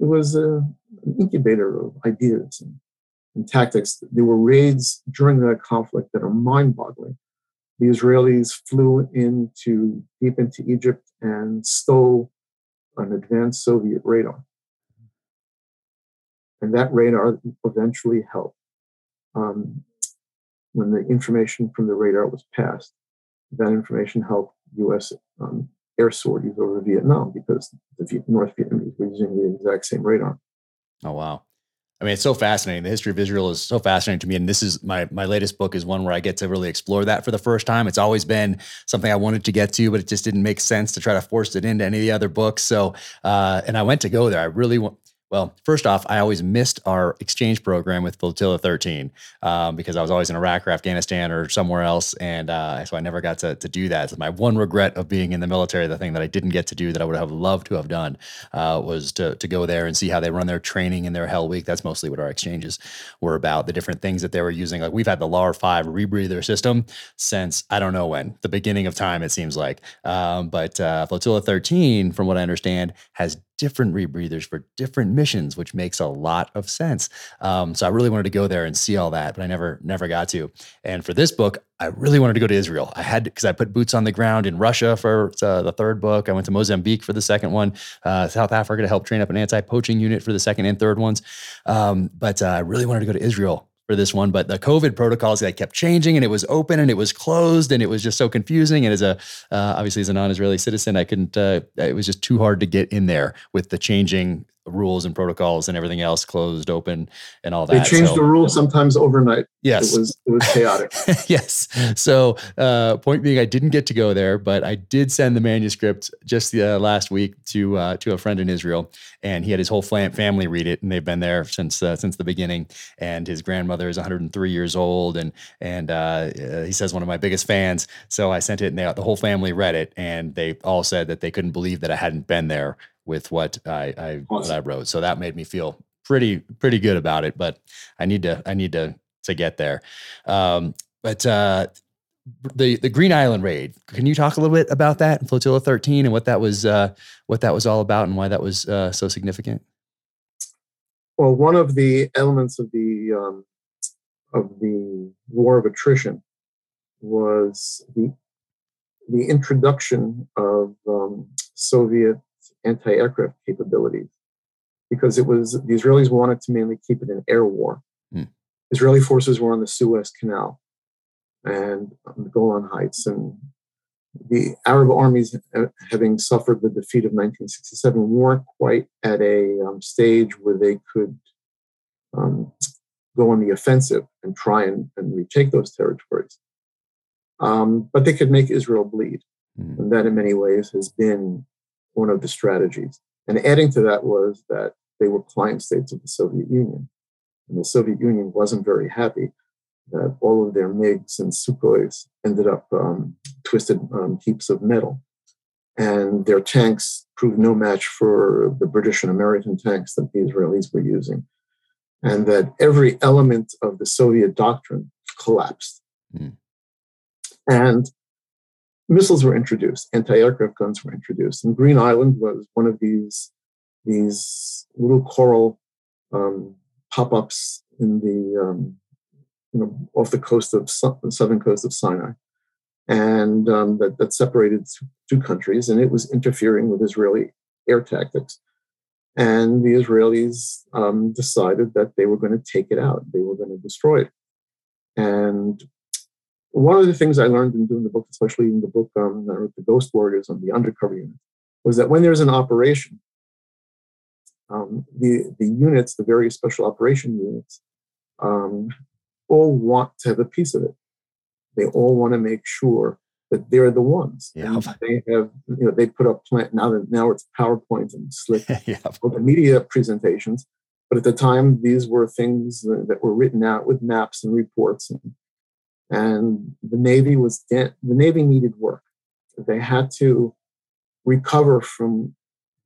It was a, an incubator of ideas and, and tactics. There were raids during that conflict that are mind boggling. The Israelis flew into deep into Egypt and stole an advanced Soviet radar. And that radar eventually helped. Um, when the information from the radar was passed, that information helped U.S. Um, air sorties over Vietnam because the North Vietnamese were using the exact same radar. Oh wow! I mean, it's so fascinating. The history of Israel is so fascinating to me, and this is my my latest book is one where I get to really explore that for the first time. It's always been something I wanted to get to, but it just didn't make sense to try to force it into any of the other books. So, uh, and I went to go there. I really want well, first off, I always missed our exchange program with Flotilla 13 um, because I was always in Iraq or Afghanistan or somewhere else. And uh, so I never got to, to do that. So my one regret of being in the military, the thing that I didn't get to do that I would have loved to have done uh, was to, to go there and see how they run their training and their Hell Week. That's mostly what our exchanges were about, the different things that they were using. Like we've had the LAR 5 rebreather system since I don't know when, the beginning of time, it seems like. Um, but uh, Flotilla 13, from what I understand, has different rebreathers for different missions, which makes a lot of sense. Um, so I really wanted to go there and see all that, but I never never got to. And for this book, I really wanted to go to Israel. I had because I put boots on the ground in Russia for uh, the third book. I went to Mozambique for the second one, uh, South Africa to help train up an anti-poaching unit for the second and third ones. Um, but uh, I really wanted to go to Israel for this one, but the COVID protocols that kept changing and it was open and it was closed and it was just so confusing. And as a uh, obviously as a non-Israeli citizen, I couldn't. Uh, it was just too hard to get in there with the changing rules and protocols and everything else closed open and all that. They changed so, the rules sometimes overnight. Yes, it was it was chaotic. <laughs> yes. So uh, point being, I didn't get to go there, but I did send the manuscript just the uh, last week to uh, to a friend in Israel, and he had his whole family read it, and they've been there since uh, since the beginning. And his grandmother is 103 years old, and and uh, he says one of my biggest fans. So I sent it, and they, the whole family read it, and they all said that they couldn't believe that I hadn't been there with what I, I awesome. what I wrote. So that made me feel pretty pretty good about it. But I need to I need to to get there. Um, but uh, the the Green Island raid. Can you talk a little bit about that Flotilla 13 and what that was uh, what that was all about and why that was uh, so significant? Well, one of the elements of the um, of the war of attrition was the the introduction of um, Soviet anti-aircraft capabilities because it was the Israelis wanted to mainly keep it an air war. Mm. Israeli forces were on the Suez Canal and on the Golan Heights, and the Arab armies, having suffered the defeat of 1967, weren't quite at a um, stage where they could um, go on the offensive and try and, and retake those territories. Um, but they could make Israel bleed. Mm. And that, in many ways, has been one of the strategies. And adding to that was that they were client states of the Soviet Union. And the Soviet Union wasn't very happy that all of their MiGs and Sukhois ended up um, twisted um, heaps of metal. And their tanks proved no match for the British and American tanks that the Israelis were using. And that every element of the Soviet doctrine collapsed. Mm. And missiles were introduced, anti-aircraft guns were introduced, and Green Island was one of these these little coral um, pop-ups in the um, you know off the coast of the southern coast of Sinai, and um, that, that separated two countries, and it was interfering with Israeli air tactics. And the Israelis um, decided that they were going to take it out; they were going to destroy it. And one of the things I learned in doing the book, especially in the book um, the Ghost Warriors on the undercover unit, was that when there's an operation, um, the the units, the various special operation units, um, all want to have a piece of it. They all want to make sure that they're the ones. Yeah. And they have, you know, they put up plant now that now it's PowerPoint and slick <laughs> yeah. media presentations. But at the time, these were things that were written out with maps and reports. And, and the Navy was the Navy needed work. They had to recover from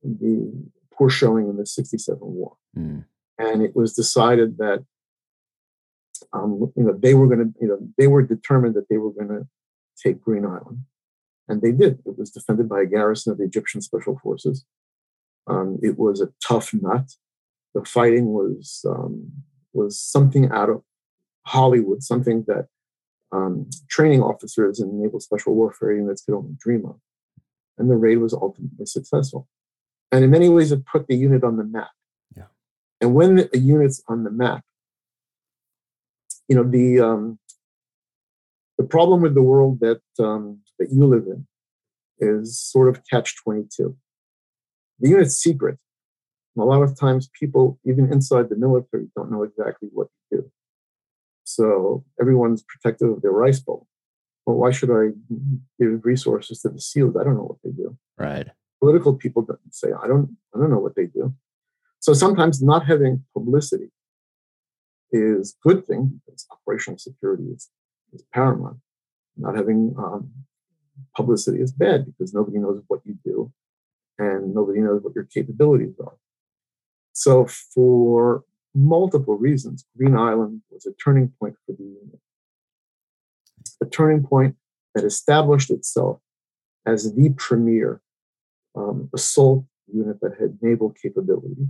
the poor showing in the 67 war. Mm. And it was decided that um, you know they were going to you know they were determined that they were going to take Green Island, and they did. It was defended by a garrison of the Egyptian Special Forces. Um, it was a tough nut. The fighting was um, was something out of Hollywood, something that um, training officers in naval special warfare units could only dream of. And the raid was ultimately successful. And in many ways, it put the unit on the map. Yeah. And when a unit's on the map, you know the um, the problem with the world that um, that you live in is sort of catch 22 the unit's secret a lot of times people even inside the military don't know exactly what to do so everyone's protective of their rice bowl. Well why should i give resources to the seals? I don't know what they do. Right. Political people don't say i don't i don't know what they do. So sometimes not having publicity is a good thing because operational security is, is paramount. Not having um, publicity is bad because nobody knows what you do and nobody knows what your capabilities are. So, for multiple reasons, Green Island was a turning point for the unit. A turning point that established itself as the premier um, assault unit that had naval capability,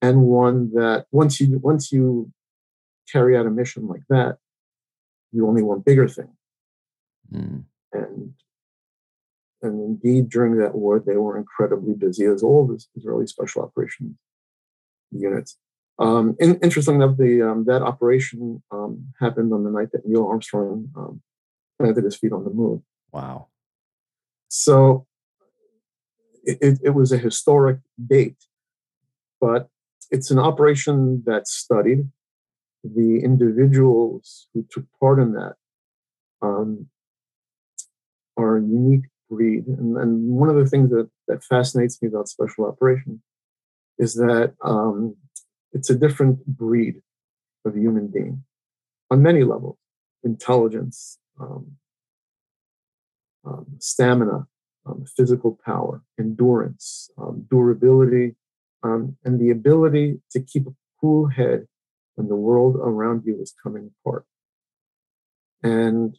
and one that once you once you carry out a mission like that, you only want bigger things. Mm. And and indeed, during that war, they were incredibly busy, as all the Israeli special operations units. Um, in, interesting enough, the um, that operation um, happened on the night that Neil Armstrong um, planted his feet on the moon. Wow! So it, it, was a historic date, but it's an operation that's studied the individuals who took part in that um, are a unique breed. And, and, one of the things that, that fascinates me about special operations is that um, it's a different breed of human being on many levels intelligence, um, um stamina, um, physical power, endurance, um, durability, and the ability to keep a cool head when the world around you is coming apart. And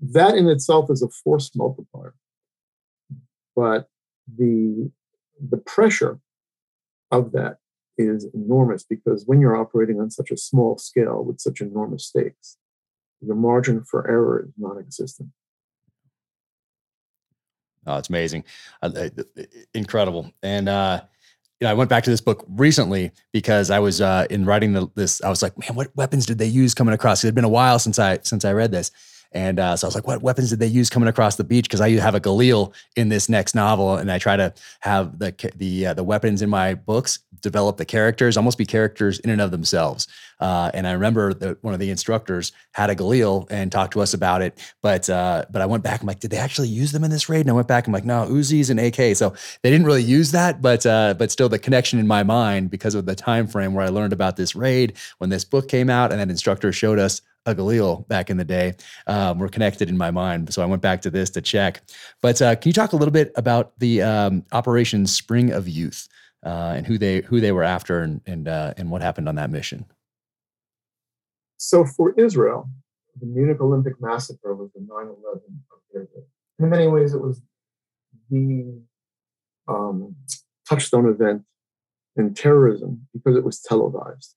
that in itself is a force multiplier. But the, the pressure of that is enormous because when you're operating on such a small scale with such enormous stakes, the margin for error is non existent. Oh, it's amazing. Uh, uh incredible. And, uh, you know, I went back to this book recently because I was uh, in writing the, this. I was like, man, what weapons did they use coming across? It had been a while since I since I read this, and uh, so I was like, what weapons did they use coming across the beach? Because I have a Galil in this next novel, and I try to have the the uh, the weapons in my books develop the characters, almost be characters in and of themselves. Uh, and I remember that one of the instructors had a Galil and talked to us about it. But uh, but I went back. I'm like, did they actually use them in this raid? And I went back. I'm like, no, Uzis and AK. So they didn't really use that, but uh, but still the connection in my mind because of the time frame where I learned about this raid when this book came out, and that instructor showed us Galil back in the day um, were connected in my mind. So I went back to this to check. But uh, can you talk a little bit about the um, Operation Spring of Youth uh, and who they who they were after and and uh, and what happened on that mission? So for Israel, the Munich Olympic massacre was the 9/11 of their day. In many ways, it was the um, touchstone event in terrorism because it was televised.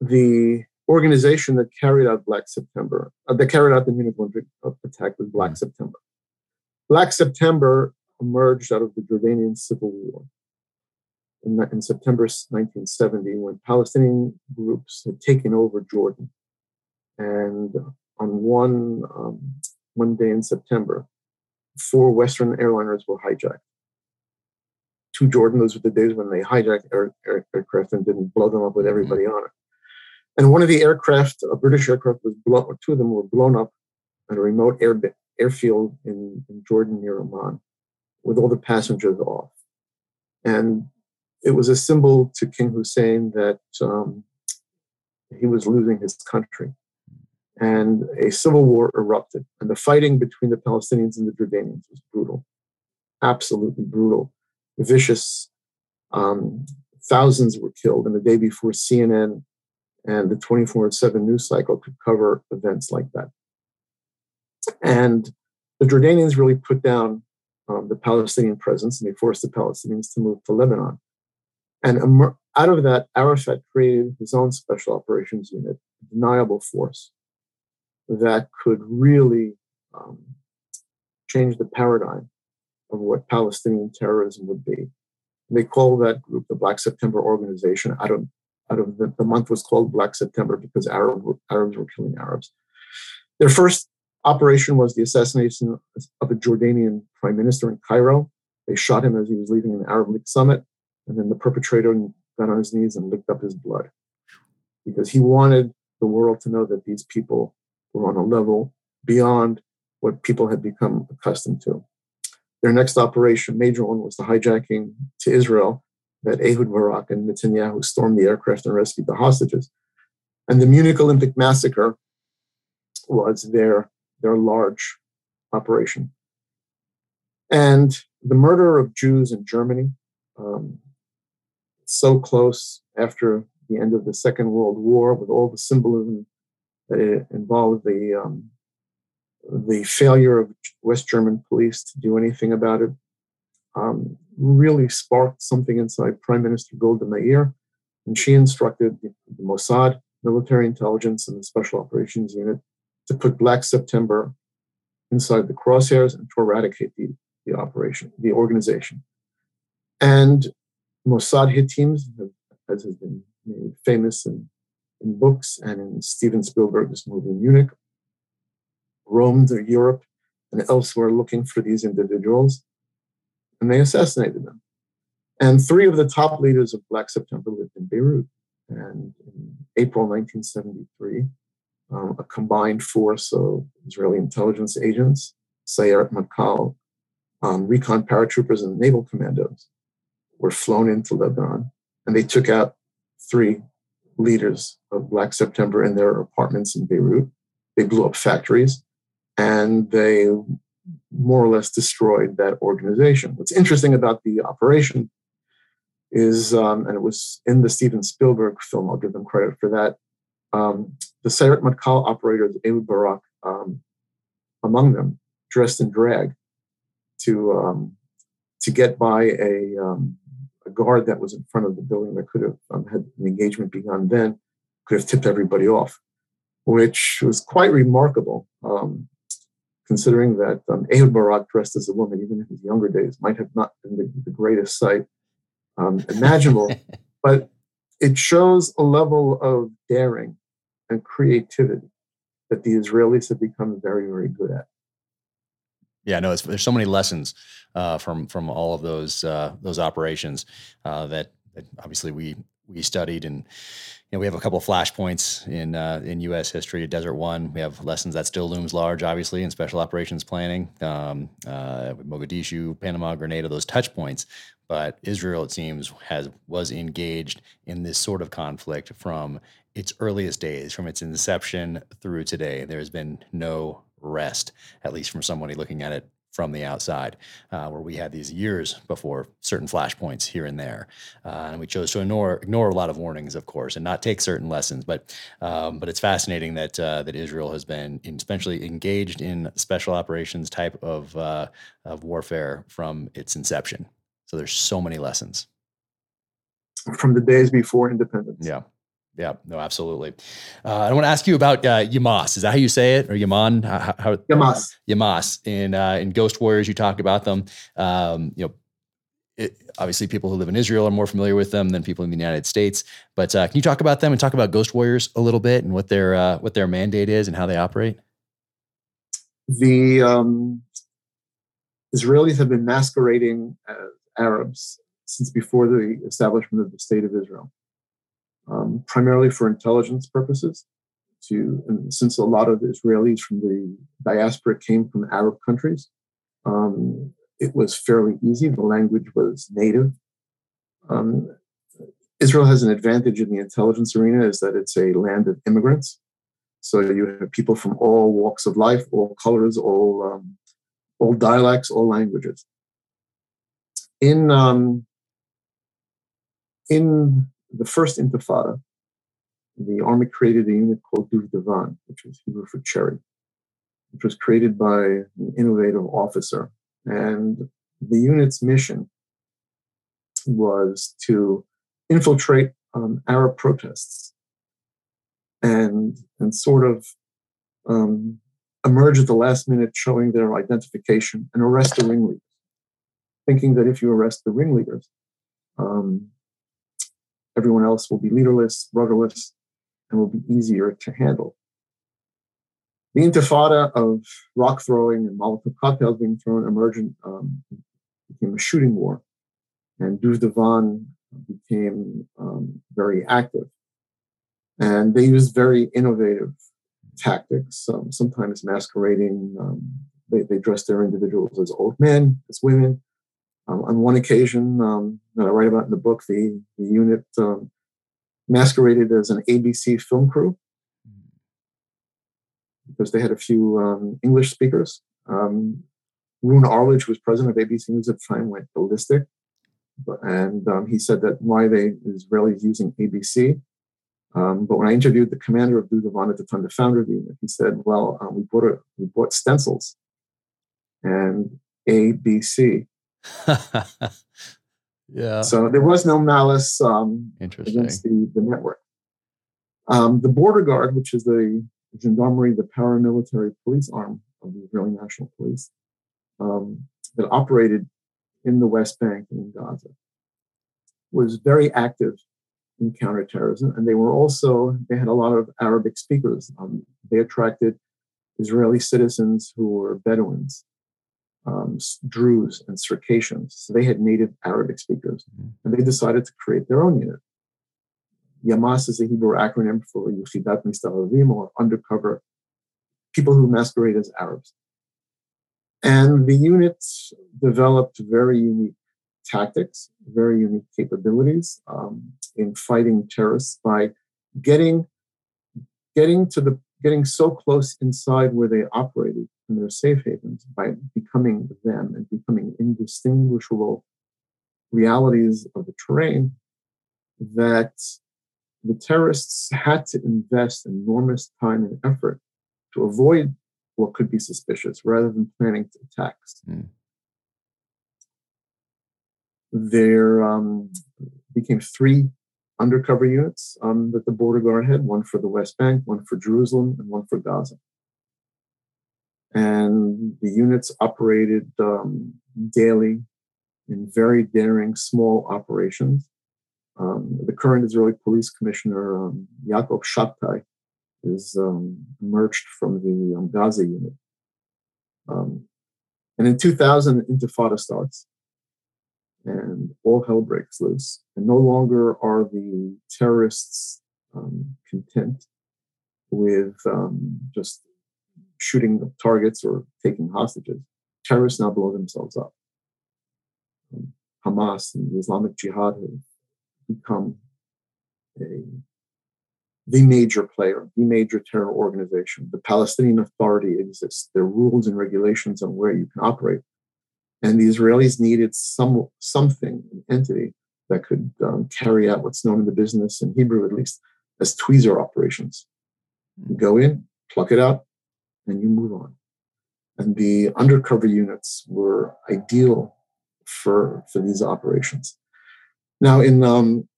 The organization that carried out Black September, uh, that carried out the Munich Olympic attack was Black mm. September. Black September emerged out of the Jordanian civil war in, in, September 1970 when Palestinian groups had taken over Jordan. And on one, um, one day in September, four Western airliners were hijacked. To Jordan, those were the days when they hijacked air, air, aircraft and didn't blow them up with everybody mm-hmm. on it. And one of the aircraft, a British aircraft, was blown. Two of them were blown up at a remote air, airfield in, in Jordan near Amman, with all the passengers off. And it was a symbol to King Hussein that um, he was losing his country. And a civil war erupted. And the fighting between the Palestinians and the Jordanians was brutal, absolutely brutal, vicious. Um, thousands were killed. And the day before, CNN and the 24 7 news cycle could cover events like that. And the Jordanians really put down um, the Palestinian presence and they forced the Palestinians to move to Lebanon. And out of that, Arafat created his own special operations unit, a deniable force that could really um, change the paradigm of what Palestinian terrorism would be. And they call that group the Black September Organization. Out of, out of the, the month was called Black September because Arab, Arabs were killing Arabs. Their first operation was the assassination of a Jordanian prime minister in Cairo. They shot him as he was leaving an Arab League summit. And then the perpetrator got on his knees and licked up his blood because he wanted the world to know that these people were on a level beyond what people had become accustomed to. Their next operation, major one, was the hijacking to Israel that Ehud Barak and Netanyahu stormed the aircraft and rescued the hostages. And the Munich Olympic massacre was their, their large operation. And the murder of Jews in Germany um, so close after the end of the Second World War, with all the symbolism that it involved, the um, the failure of West German police to do anything about it, um, really sparked something inside Prime Minister Golda Meir, and she instructed the, Mossad, military intelligence, and the Special Operations Unit to put Black September inside the crosshairs and to eradicate the, the operation, the organization. And Mossad hit teams, as has been made famous in, in books and in Steven Spielberg's movie Munich, roamed Europe and elsewhere looking for these individuals, and they assassinated them. And three of the top leaders of Black September lived in Beirut. And in April 1973, um, a combined force of Israeli intelligence agents, Sayeret Matkal, um, recon paratroopers, and naval commandos were flown into Lebanon, and they took out three leaders of Black September in their apartments in Beirut. They blew up factories, and they more or less destroyed that organization. What's interesting about the operation is, um, and it was in the Steven Spielberg film, I'll give them credit for that. Um, the Sayeret Matkal operators, Ehud Barak, um, among them, dressed in drag to um, to get by a um, a guard that was in front of the building that could have um, had an engagement begun then could have tipped everybody off, which was quite remarkable, considering that um, Ehud Barak, dressed as a woman, even in his younger days, might have not been the, the greatest sight um, imaginable. <laughs> but it shows a level of daring and creativity that the Israelis have become very, very good at. Yeah, no, there's so many lessons uh, from from all of those uh, those operations uh, that, that, obviously we we studied, and you know we have a couple of flashpoints in uh, in U.S. history. Desert One, we have lessons that still looms large, obviously, in special operations planning. Um, uh, Mogadishu, Panama, Grenada, those touch points. But Israel, it seems, has was engaged in this sort of conflict from its earliest days, from its inception through today. There has been no rest, at least from somebody looking at it from the outside, uh, where we had these years before certain flashpoints here and there, uh, and we chose to ignore ignore a lot of warnings, of course, and not take certain lessons. But um, but it's fascinating that uh, that Israel has been especially engaged in special operations type of uh, of warfare from its inception. So there's so many lessons from the days before independence. Yeah. Yeah, no, absolutely. Uh, I want to ask you about uh, Yamas. Is that how you say it, or Yaman? How, how, Yamas. Yamas. In uh, in Ghost Warriors, you talk about them. Um, you know, it, obviously, people who live in Israel are more familiar with them than people in the United States. But uh, can you talk about them and talk about Ghost Warriors a little bit and what their uh, what their mandate is and how they operate? The um, Israelis have been masquerading as Arabs since before the establishment of the state of Israel um, primarily for intelligence purposes. To since a lot of Israelis from the diaspora came from Arab countries, um, it was fairly easy. The language was native. Um, Israel has an advantage in the intelligence arena is that it's a land of immigrants. So you have people from all walks of life, all colors, all um, all dialects, all languages. In um, in the first Intifada, the army created a unit called Duvdevan, which is Hebrew for cherry, which was created by an innovative officer. And the unit's mission was to infiltrate um, Arab protests and and sort of um, emerge at the last minute, showing their identification and arrest the ringleaders, thinking that if you arrest the ringleaders, um, everyone else will be leaderless, rudderless, and will be easier to handle. The intifada of rock throwing and Molotov cocktails being thrown emergent um, became a shooting war, and Duvdevan became um, very active. And they used very innovative tactics, um, sometimes masquerading. Um, they, they dressed their individuals as old men, as women. Um, on one occasion um, that I write about in the book, the, the unit um, masqueraded as an ABC film crew because they had a few um, English speakers. Um, Roone Arledge, was president of ABC News at the time, went ballistic. And um, he said that why they Israelis using ABC. Um, but when I interviewed the commander of Duvdevan at the time, the founder of the unit, he said, "Well, um, we bought a, we bought stencils and ABC." <laughs> yeah. So there was no malice um, against the, the network. Um, the border guard, which is the gendarmerie, the paramilitary police arm of the Israeli National Police, um, that operated in the West Bank and in Gaza, was very active in counterterrorism. And they were also, they had a lot of Arabic speakers. Um, they attracted Israeli citizens who were Bedouins, um, Druze, and Circassians. So they had native Arabic speakers. Mm-hmm. And they decided to create their own unit. Yamas is a Hebrew acronym for Yuchidat Mistaravim, or undercover people who masquerade as Arabs. And the unit developed very unique tactics, very unique capabilities um, in fighting terrorists by getting getting to the getting so close inside where they operated in their safe havens by becoming them and becoming indistinguishable realities of the terrain that the terrorists had to invest enormous time and effort to avoid what could be suspicious rather than planning attacks. Mm. There um, became three undercover units um, that the border guard had one for the West Bank, one for Jerusalem, and one for Gaza. And the units operated um, daily in very daring small operations um, the current Israeli police commissioner, um, Yaakov Shabtai, is um, emerged from the um, Gaza unit. Um, and in 2000, Intifada starts, and all hell breaks loose. And no longer are the terrorists um, content with just shooting targets or taking hostages. Terrorists now blow themselves up. Hamas and the Islamic Jihad have become a, the major player, the major terror organization. The Palestinian Authority exists. There are rules and regulations on where you can operate. And the Israelis needed some something, an entity that could um, carry out what's known in the business, in Hebrew at least, as tweezer operations. You go in, pluck it out, and you move on. And the undercover units were ideal for, for these operations. Now, in um,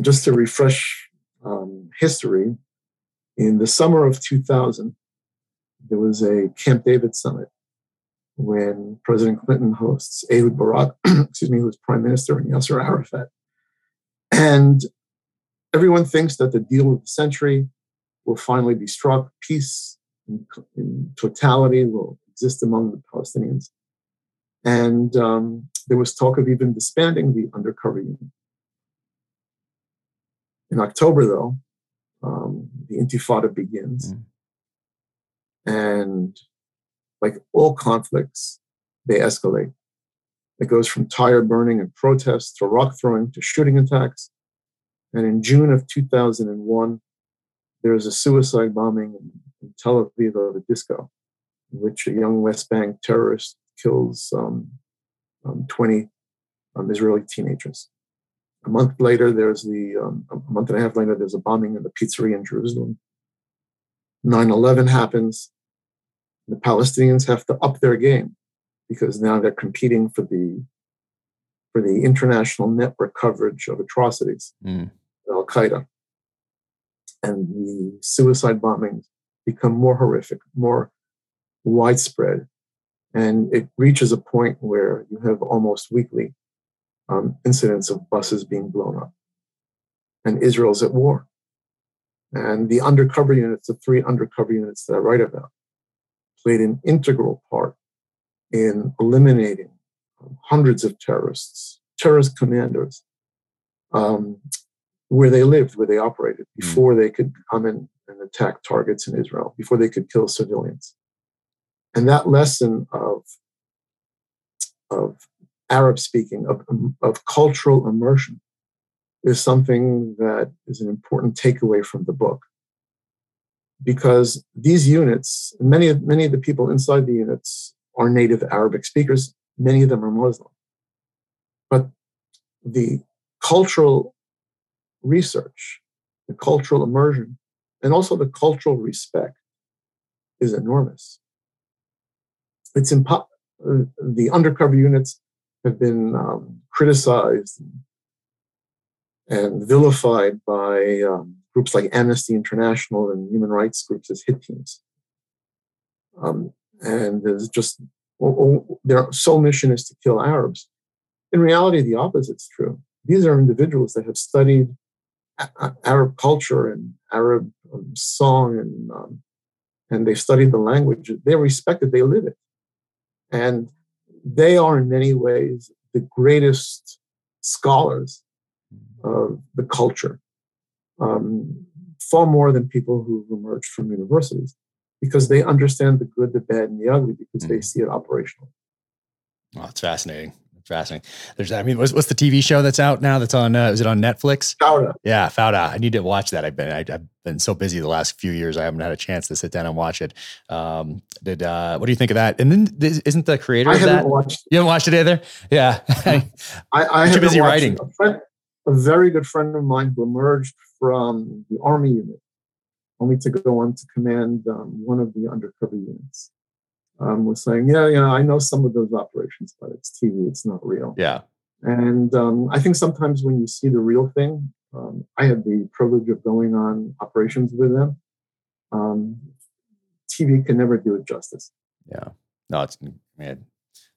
just to refresh um, history, in the summer of 2000, there was a Camp David summit when President Clinton hosts Ehud Barak, <clears throat> excuse me, who was prime minister, and Yasser Arafat. And everyone thinks that the deal of the century will finally be struck. Peace in, totality will exist among the Palestinians. And um, there was talk of even disbanding the undercover unit. In October, though, um, the Intifada begins. Mm. And like all conflicts, they escalate. It goes from tire burning and protests to rock throwing to shooting attacks. And in June of 2001, there is a suicide bombing in, in Tel Aviv of a disco, in which a young West Bank terrorist kills um, um, 20 um, Israeli teenagers. A month later, there's the, um, a month and a half later, there's a bombing in the pizzeria in Jerusalem. 9 11 happens. The Palestinians have to up their game because now they're competing for the for the international network coverage of atrocities, mm. Al Qaeda. And the suicide bombings become more horrific, more widespread. And it reaches a point where you have almost weekly um, incidents of buses being blown up. And Israel's at war. And the undercover units, the three undercover units that I write about, played an integral part in eliminating hundreds of terrorists, terrorist commanders, um, where they lived, where they operated, hmm. before they could come in and attack targets in Israel, before they could kill civilians. And that lesson of, of Arab speaking, of, of cultural immersion, is something that is an important takeaway from the book. Because these units, many of, many of the people inside the units are native Arabic speakers, many of them are Muslim. But the cultural research, the cultural immersion, and also the cultural respect is enormous. It's impo- uh, the undercover units have been um, criticized and vilified by um, groups like Amnesty International and human rights groups as hit teams. Um, and there's just their sole mission is to kill Arabs. In reality, the opposite is true. These are individuals that have studied Arab culture and Arab um, song, and um, and they've studied the language. They're respected. They live it, and they are in many ways the greatest scholars of the culture, um, far more than people who've emerged from universities because they understand the good, the bad, and the ugly because mm. they see it operational. Oh, it's fascinating. Fascinating. There's, I mean, what's, what's the TV show that's out now? That's on, uh, is it on Netflix? Fauda. Yeah, Fauda. I need to watch that. I've been, I, have been so busy the last few years. I haven't had a chance to sit down and watch it. Um, did, uh, what do you think of that? And then isn't the creator I of that? Watched you haven't watched it either? Yeah. <laughs> I, I have busy writing. A, friend, a very good friend of mine who emerged from the army unit only to go on to command um, one of the undercover units. Um, was saying, yeah, yeah, I know some of those operations, but it's TV, it's not real. Yeah. And um, I think sometimes when you see the real thing, um, I had the privilege of going on operations with them. Um, TV can never do it justice. Yeah. No, it's man,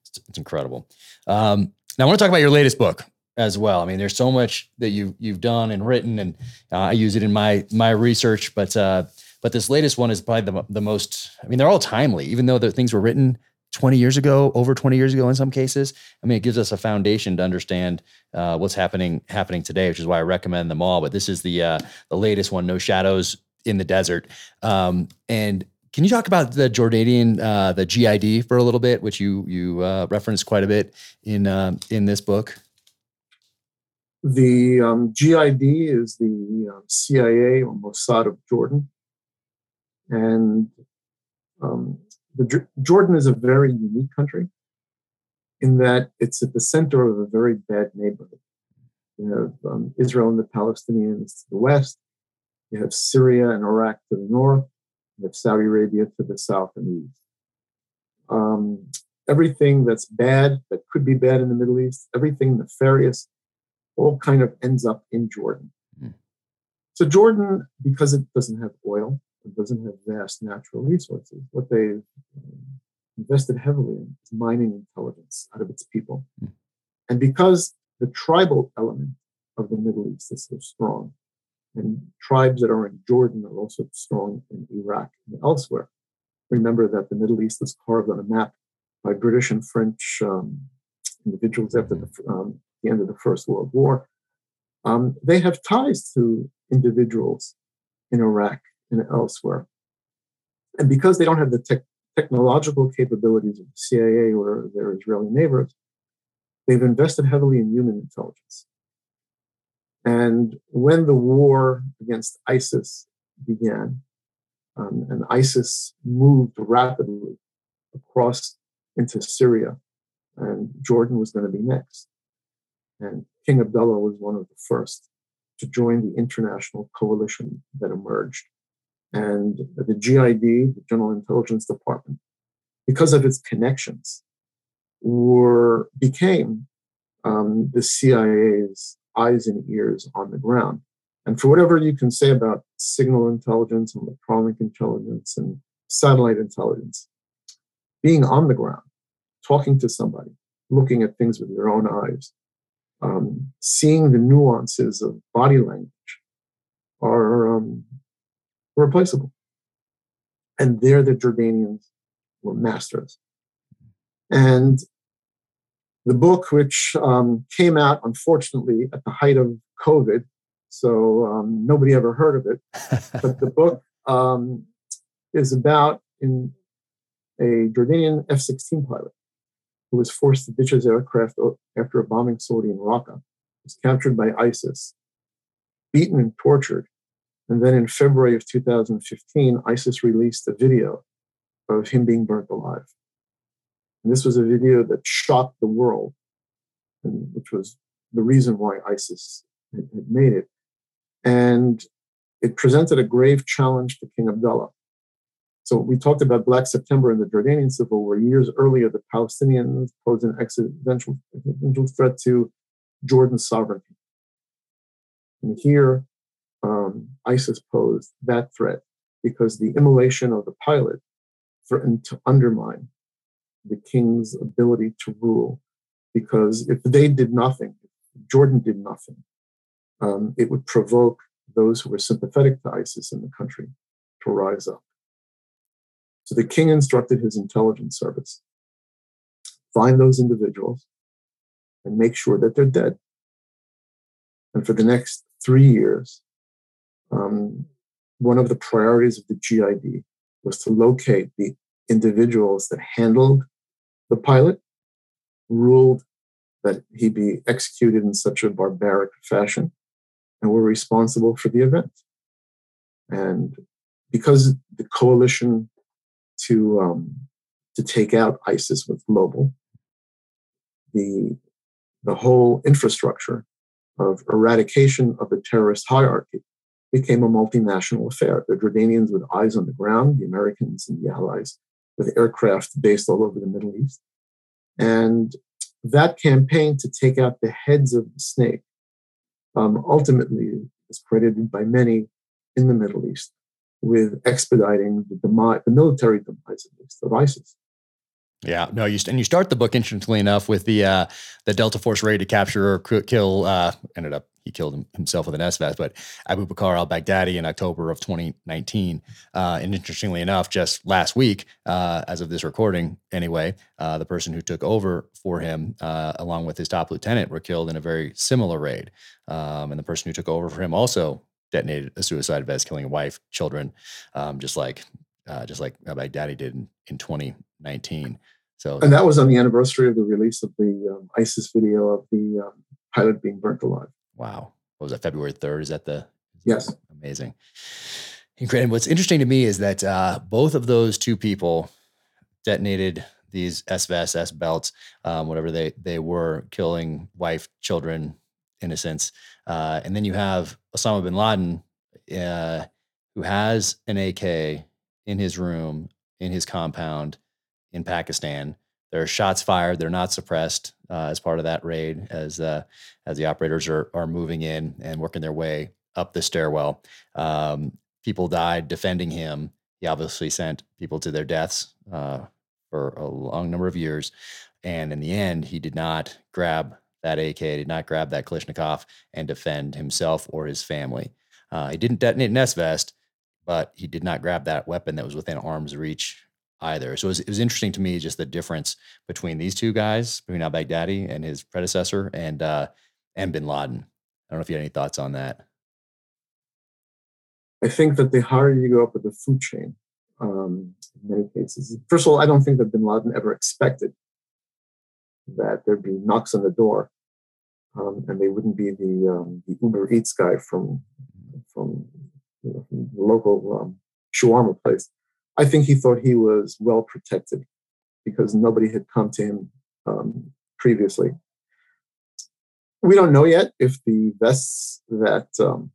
it's, it's incredible. Um, now I want to talk about your latest book, as well. I mean, there's so much that you've you've done and written, and uh, I use it in my my research. But uh, but this latest one is probably the the most. I mean, they're all timely, even though the things were written 20 years ago, over 20 years ago in some cases. I mean, it gives us a foundation to understand uh, what's happening happening today, which is why I recommend them all. But this is the uh, the latest one, No Shadows in the Desert. Um, and can you talk about the Jordanian, uh, the GID for a little bit, which you you uh, referenced quite a bit in uh, in this book? The um, GID is the um, CIA or Mossad of Jordan. And um, the, Jordan is a very unique country in that it's at the center of a very bad neighborhood. You have um, Israel and the Palestinians to the west, you have Syria and Iraq to the north, you have Saudi Arabia to the south and east. Um, everything that's bad, that could be bad in the Middle East, everything nefarious all kind of ends up in Jordan. Mm. So Jordan, because it doesn't have oil, it doesn't have vast natural resources. What they've um, invested heavily in is mining intelligence out of its people. Mm. And because the tribal element of the Middle East is so strong, and tribes that are in Jordan are also strong in Iraq and elsewhere. Remember that the Middle East was carved on a map by British and French um, individuals after the um, the end of the First World War, um, they have ties to individuals in Iraq and elsewhere. And because they don't have the tech, technological capabilities of the CIA or their Israeli neighbors, they've invested heavily in human intelligence. And when the war against ISIS began, um, and ISIS moved rapidly across into Syria, and Jordan was going to be next. And King Abdullah was one of the first to join the international coalition that emerged. And the GID, the General Intelligence Department, because of its connections, were became um, the CIA's eyes and ears on the ground. And for whatever you can say about signal intelligence and electronic intelligence and satellite intelligence, being on the ground, talking to somebody, looking at things with your own eyes, um, seeing the nuances of body language are um, replaceable. And there the Jordanians were masters. And the book, which um, came out unfortunately at the height of COVID, so um, nobody ever heard of it, <laughs> but the book um, is about in a Jordanian F 16 pilot who was forced to ditch his aircraft after a bombing sortie in Raqqa, was captured by ISIS, beaten and tortured. And then in February of 2015, ISIS released a video of him being burnt alive. And this was a video that shocked the world, and which was the reason why ISIS had, made it. And it presented a grave challenge to King Abdullah so we talked about Black September and the Jordanian Civil War. Years earlier, the Palestinians posed an existential, threat to Jordan's sovereignty. And here, um, ISIS posed that threat because the immolation of the pilot threatened to undermine the king's ability to rule. Because if they did nothing, Jordan did nothing, um, it would provoke those who were sympathetic to ISIS in the country to rise up. So the king instructed his intelligence service find those individuals and make sure that they're dead. And for the next three years, um, one of the priorities of the GID was to locate the individuals that handled the pilot, ruled that he be executed in such a barbaric fashion, and were responsible for the event. And because the coalition to um, to take out ISIS with global. The the whole infrastructure of eradication of the terrorist hierarchy became a multinational affair. The Jordanians with eyes on the ground, the Americans and the Allies with aircraft based all over the Middle East. And that campaign to take out the heads of the snake um, ultimately is credited by many in the Middle East with expediting the, demise, the military demise of ISIS. Yeah, no, you and you start the book interestingly enough with the uh, the Delta Force raid to capture or kill. Uh, ended up he killed himself with an SVAS, but Abu Bakr al Baghdadi in October of 2019. Uh, and interestingly enough, just last week, uh, as of this recording, anyway, uh, the person who took over for him, uh, along with his top lieutenant, were killed in a very similar raid. Um, and the person who took over for him also detonated a suicide vest, killing a wife, children, um, just like uh, just like Baghdadi did in, in 2019. So, and that was on the anniversary of the release of the um, ISIS video of the um, pilot being burnt alive. Wow, what was that? February 3rd? Is that the? Is yes. That amazing. And what's interesting to me is that uh, both of those two people detonated these SVS belts, um, whatever they they were, killing wife, children, innocents. Uh, and then you have Osama bin Laden, uh, who has an AK in his room, in his compound in Pakistan. There are shots fired. They're not suppressed uh, as part of that raid as uh, as the operators are are moving in and working their way up the stairwell. Um, people died defending him. He obviously sent people to their deaths uh, for a long number of years, and in the end, he did not grab that AK, did not grab that Kalashnikov and defend himself or his family. Uh, he didn't detonate an S vest, but he did not grab that weapon that was within arm's reach either. So it was, it was interesting to me just the difference between these two guys, between al Baghdadi and his predecessor, and uh, and Bin Laden. I don't know if you had any thoughts on that. I think that the higher you go up the food chain um, in many cases. First of all, I don't think that bin Laden ever expected that there'd be knocks on the door um, and they wouldn't be the, um, the Uber Eats guy from, from, you know, from the local um, shawarma place. I think he thought he was well protected because nobody had come to him um, previously. We don't know yet if the vests that um,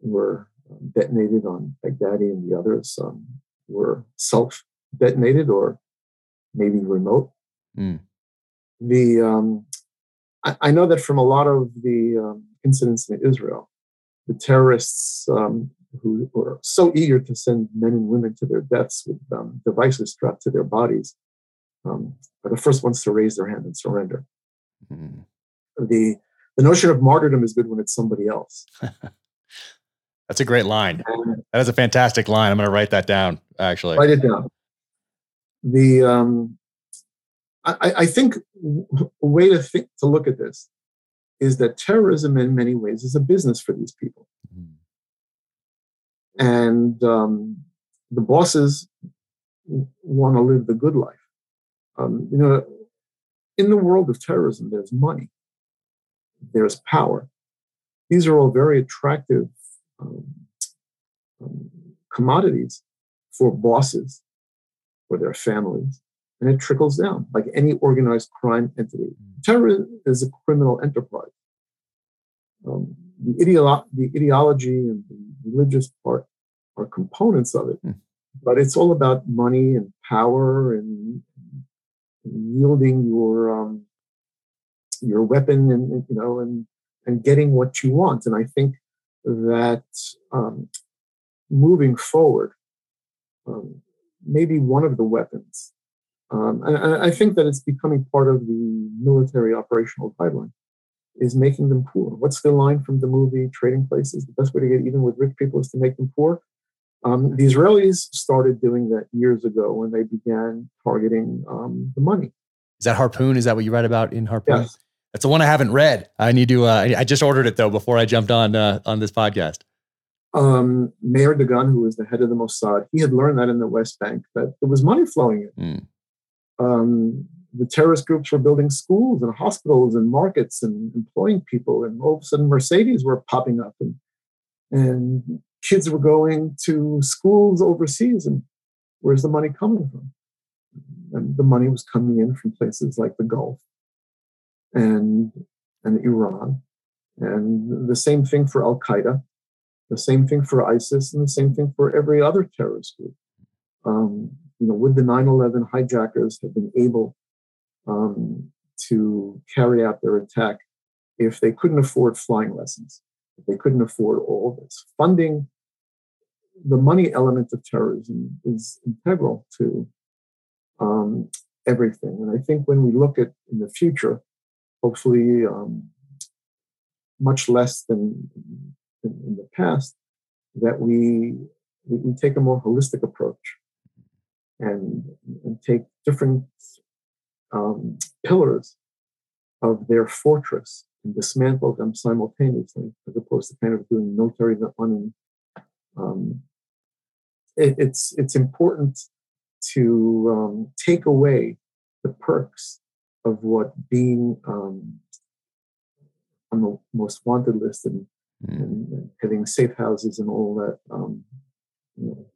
were detonated on Baghdadi and the others um, were self detonated or maybe remote. Mm. The um, I, I, know that from a lot of the um, incidents in Israel, the terrorists um, who were so eager to send men and women to their deaths with um, devices strapped to their bodies um, are the first ones to raise their hand and surrender. Mm. The the notion of martyrdom is good when it's somebody else. <laughs> That's a great line. That is a fantastic line. I'm going to write that down. Actually, write it down. The um, I, I think a way to think to look at this is that terrorism, in many ways, is a business for these people, mm-hmm. And um, the bosses want to live the good life. Um, you know, in the world of terrorism, there's money, there's power. These are all very attractive um, um, commodities for bosses, for their families, and it trickles down like any organized crime entity. Terrorism is a criminal enterprise. Um, the, ideolo- the ideology and the religious part are components of it, mm. but it's all about money and power and, and yielding your um, your weapon and you know and and getting what you want. And I think that um, moving forward, um, maybe one of the weapons, um, I think that it's becoming part of the military operational guideline, is making them poor. What's the line from the movie Trading Places? The best way to get even with rich people is to make them poor. Um, the Israelis started doing that years ago when they began targeting um, the money. Is that Harpoon? Is that what you write about in Harpoon? Yes. That's the one I haven't read. I need to. Uh, I just ordered it though before I jumped on uh, on this podcast. Um, Meir Dagan, who was the head of the Mossad, he had learned that in the West Bank that there was money flowing in. Mm. Um, the terrorist groups were building schools and hospitals and markets and employing people, and all of a sudden Mercedes were popping up, and and kids were going to schools overseas. And where's the money coming from? And the money was coming in from places like the Gulf and, and Iran. And the same thing for Al Qaeda, the same thing for ISIS, and the same thing for every other terrorist group. Um, you know, would the 9 11 hijackers have been able um, to carry out their attack if they couldn't afford flying lessons, if they couldn't afford all this? Funding the money element of terrorism is integral to um, everything. And I think when we look at in the future, hopefully um, much less than, in the past, that we, we, take a more holistic approach and, and take different um, pillars of their fortress and dismantle them simultaneously, as opposed to kind of doing military on. Um, it, it's it's important to um, take away the perks of what being um, on the most wanted list and, mm. and, having safe houses and all that um, you know,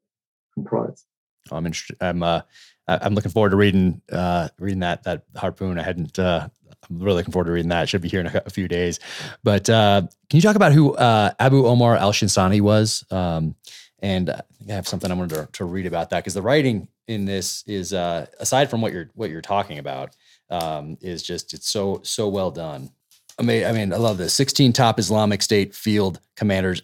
comprise. I'm interested. I'm uh, I'm looking forward to reading uh, reading that that harpoon. I hadn't. Uh, I'm really looking forward to reading that. Should be here in a, a few days. But uh, can you talk about who uh, Abu Omar Al Shishani was? Um, and I I have something I wanted to, to read about that because the writing in this is uh, aside from what you're what you're talking about um, is just it's so so well done. I mean, I mean, I love this. 16 top Islamic State field commanders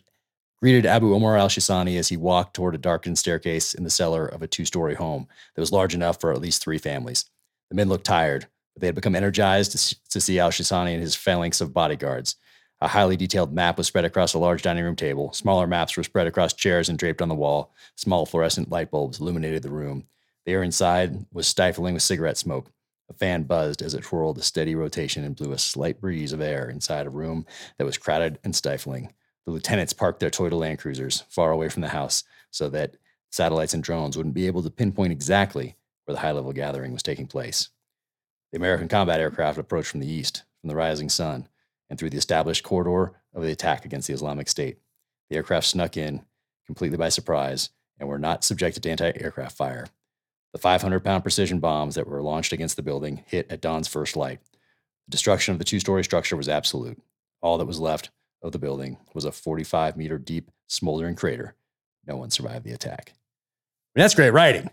greeted Abu Omar al Shishani as he walked toward a darkened staircase in the cellar of a two-story home that was large enough for at least three families. The men looked tired, but they had become energized to, see al Shishani and his phalanx of bodyguards. A highly detailed map was spread across a large dining room table. Smaller maps were spread across chairs and draped on the wall. Small fluorescent light bulbs illuminated the room. The air inside was stifling with cigarette smoke. A fan buzzed as it twirled a steady rotation and blew a slight breeze of air inside a room that was crowded and stifling. The lieutenants parked their Toyota Land Cruisers far away from the house so that satellites and drones wouldn't be able to pinpoint exactly where the high level gathering was taking place. The American combat aircraft approached from the east, from the rising sun, and through the established corridor of the attack against the Islamic State. The aircraft snuck in completely by surprise and were not subjected to anti aircraft fire. The 500 pound precision bombs that were launched against the building hit at dawn's first light. The destruction of the two story structure was absolute. All that was left of the building was a 45 meter deep, smoldering crater. No one survived the attack. I mean, that's great writing.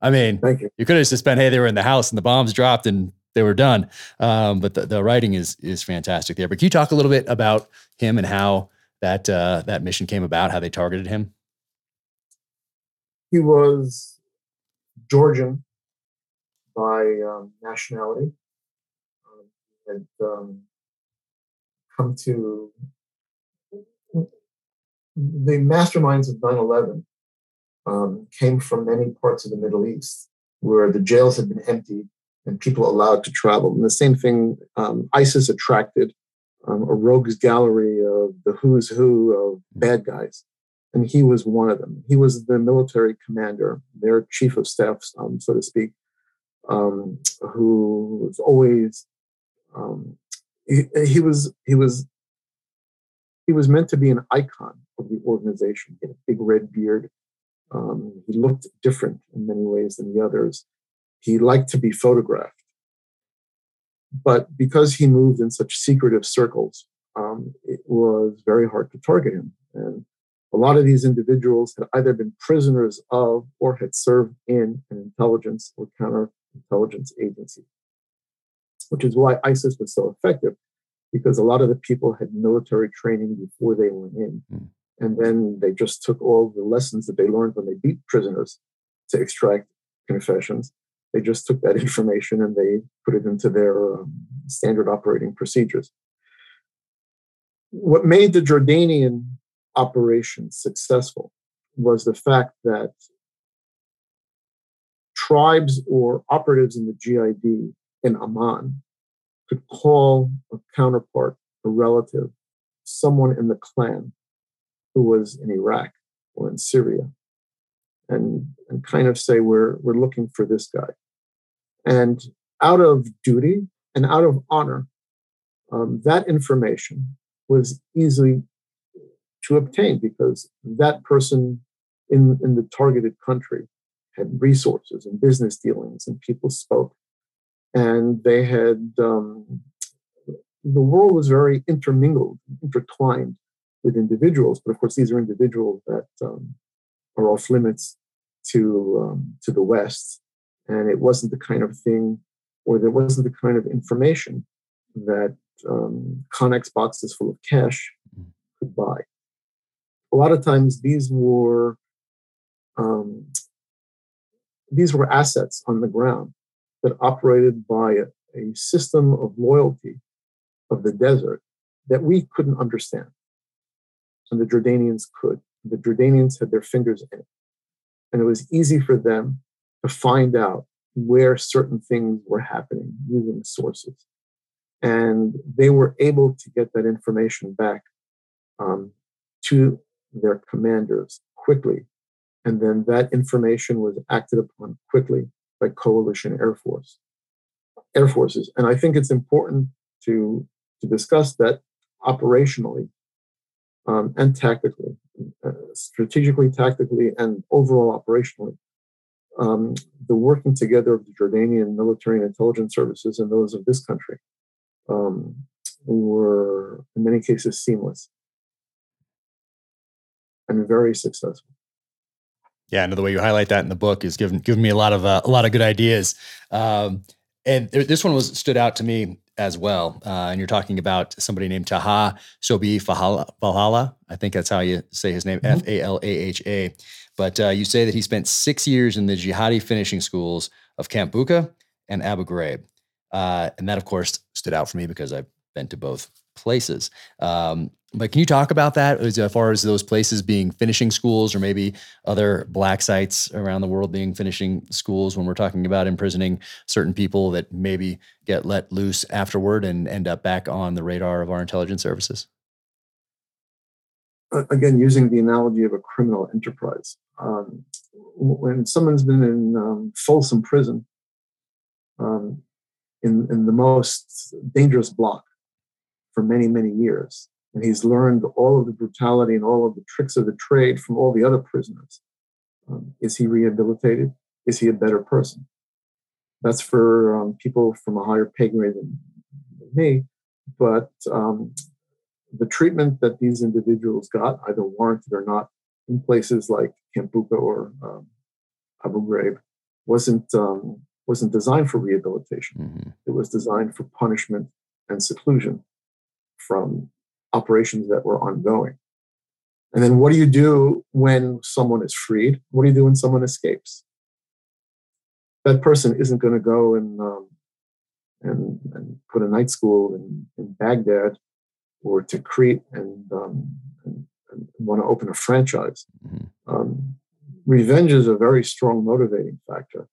I mean, Thank you. you could have just been, hey, they were in the house and the bombs dropped and they were done. Um, but the, the writing is is fantastic there. But can you talk a little bit about him and how that uh, that mission came about, how they targeted him? He was Georgian by um, nationality. Um, he had um, come to the masterminds of 9 11 um, came from many parts of the Middle East where the jails had been emptied and people allowed to travel. And the same thing, um, ISIS attracted um, a rogues gallery of the who's who of bad guys. And he was one of them. He was the military commander, their chief of staff, um, so to speak, um, who was always um, he, he was he was he was meant to be an icon of the organization. He had a big red beard. Um, he looked different in many ways than the others. He liked to be photographed. But because he moved in such secretive circles, um, it was very hard to target him. And a lot of these individuals had either been prisoners of or had served in an intelligence or counterintelligence agency, which is why ISIS was so effective, because a lot of the people had military training before they went in. Mm. And then they just took all the lessons that they learned when they beat prisoners to extract confessions they just took that <laughs> information and they put it into their um, standard operating procedures. What made the Jordanian operation successful was the fact that tribes or operatives in the GID in Amman could call a counterpart, a relative, someone in the clan who was in Iraq or in Syria and, and kind of say, we're, we're looking for this guy. And out of duty and out of honor, um, that information was easily to obtain because that person in, in the targeted country had resources and business dealings and people spoke. And they had, um, the world was very intermingled, intertwined with individuals. But of course, these are individuals that um, are off limits to, um, to the West and it wasn't the kind of thing or there wasn't the kind of information that um, Connex boxes full of cash could buy. A lot of times these were um, these were assets on the ground that operated by a, a system of loyalty of the desert that we couldn't understand. And the Jordanians could. The Jordanians had their fingers in it. And it was easy for them to find out where certain things were happening using sources. And they were able to get that information back um, to their commanders quickly. And then that information was acted upon quickly by coalition air force air forces. And I think it's important to, to discuss that operationally um, and tactically, uh, strategically, tactically, and overall operationally um, the working together of the Jordanian military and intelligence services and those of this country um, were, in many cases, seamless and very successful. Yeah, and the way you highlight that in the book is giving giving me a lot of uh, a lot of good ideas. Um, and th- this one was stood out to me as well. Uh, and you're talking about somebody named Taha Sobi Fahala. I think that's how you say his name, mm-hmm. F A L A H A. But uh, you say that he spent six years in the jihadi finishing schools of Camp Bucca and Abu Ghraib. Uh, and that, of course, stood out for me because I've been to both places. Um, but can you talk about that as far as those places being finishing schools or maybe other black sites around the world being finishing schools when we're talking about imprisoning certain people that maybe get let loose afterward and end up back on the radar of our intelligence services? again, using the analogy of a criminal enterprise, um, when someone's been in um, Folsom Prison, um, in, in the most dangerous block for many, many years, and he's learned all of the brutality and all of the tricks of the trade from all the other prisoners. Um, is he rehabilitated? Is he a better person? That's for um, people from a higher pay grade than, than me. But um, the treatment that these individuals got, either warranted or not, in places like Camp Bucca or um, Abu Ghraib, wasn't um, wasn't designed for rehabilitation. Mm-hmm. It was designed for punishment and seclusion from operations that were ongoing. And then what do you do when someone is freed? What do you do when someone escapes? That person isn't going to go and, um, and, and put a night school in, in Baghdad or Tikrit and, um, and, and want to open a franchise. Mm-hmm. Um, revenge is a very strong motivating factor.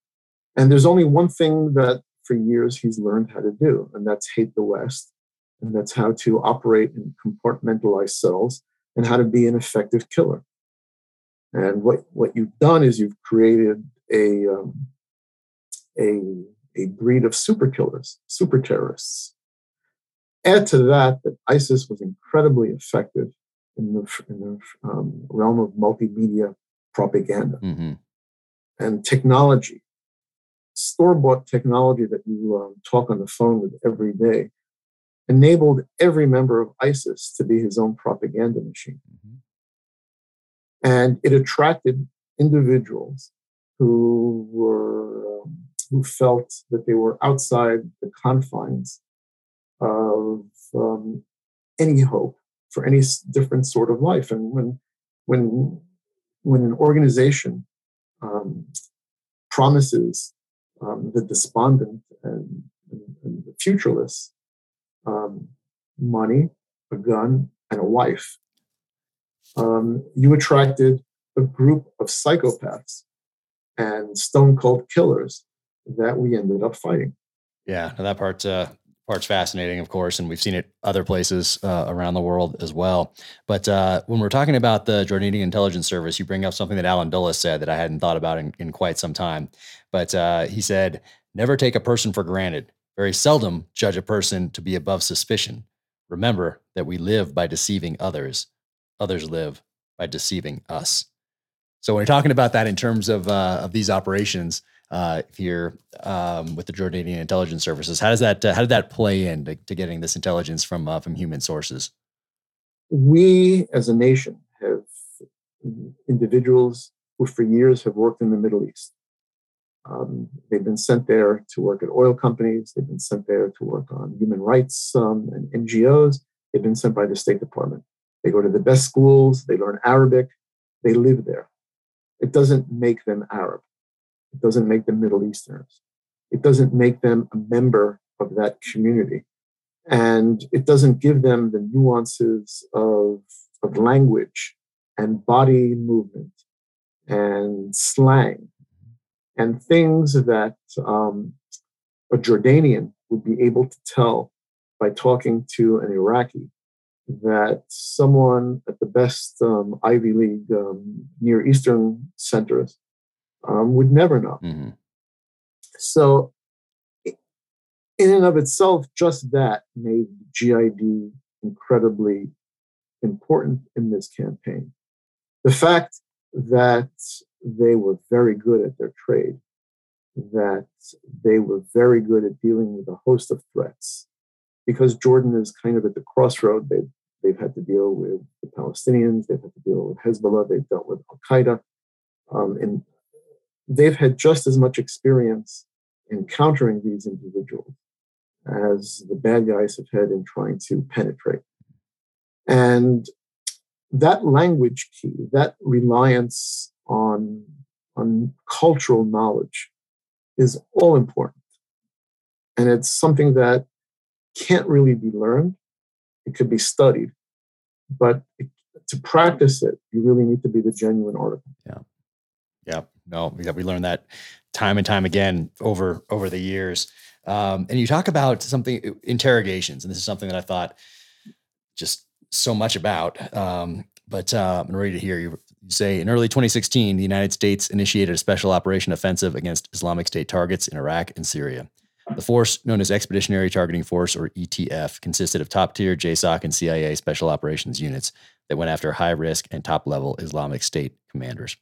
And there's only one thing that for years he's learned how to do, and that's hate the West and that's how to operate in compartmentalized cells and how to be an effective killer. And what, what you've done is you've created a, um, a, a breed of super killers, super terrorists. Add to that that ISIS was incredibly effective in the, in the um, realm of multimedia propaganda mm-hmm. and technology, store bought technology that you um, talk on the phone with every day enabled every member of ISIS to be his own propaganda machine. Mm-hmm. And it attracted individuals who were um, who felt that they were outside the confines of um, any hope for any different sort of life. And when when when an organization um, promises um, the despondent and, and, and the futureless um, money, a gun, and a wife. Um, you attracted a group of psychopaths and stone cold killers that we ended up fighting. Yeah, that part uh, part's fascinating, of course, and we've seen it other places uh, around the world as well. But uh, when we're talking about the Jordanian intelligence service, you bring up something that Allen Dulles said that I hadn't thought about in, in quite some time. But uh, he said, "Never take a person for granted very seldom judge a person to be above suspicion. Remember that we live by deceiving others, others live by deceiving us. So when you're talking about that in terms of uh, of these operations uh, here um, with the Jordanian intelligence services, how does that uh, how did that play into to getting this intelligence from uh, from human sources? We as a nation have individuals who for years have worked in the Middle East. Um, they've been sent there to work at oil companies. They've been sent there to work on human rights um, and NGOs. They've been sent by the State Department. They go to the best schools. They learn Arabic. They live there. It doesn't make them Arab. It doesn't make them Middle Easterners. It doesn't make them a member of that community. And it doesn't give them the nuances of, of language and body movement and slang and things that um, a Jordanian would be able to tell by talking to an Iraqi that someone at the best um, Ivy League um, Near Eastern centers um, would never know. Mm-hmm. So, in and of itself, just that made GID incredibly important in this campaign. The fact that they were very good at their trade, that they were very good at dealing with a host of threats. Because Jordan is kind of at the crossroad, they've, they've had to deal with the Palestinians, they've had to deal with Hezbollah, they've dealt with Al Qaeda, um, and they've had just as much experience in countering these individuals as the bad guys have had in trying to penetrate. And that language key, that reliance on, on cultural knowledge is all important. And it's something that can't really be learned. It could be studied, but it, to practice it, you really need to be the genuine article. Yeah. Yeah. No, we, we learned that time and time again over over the years. Um, and you talk about something interrogations, and this is something that I thought just so much about. Um, but uh, I'm ready to hear you say in early 2016, the United States initiated a special operation offensive against Islamic State targets in Iraq and Syria. The force, known as Expeditionary Targeting Force or ETF, consisted of top tier JSOC and CIA special operations units that went after high risk and top level Islamic State commanders.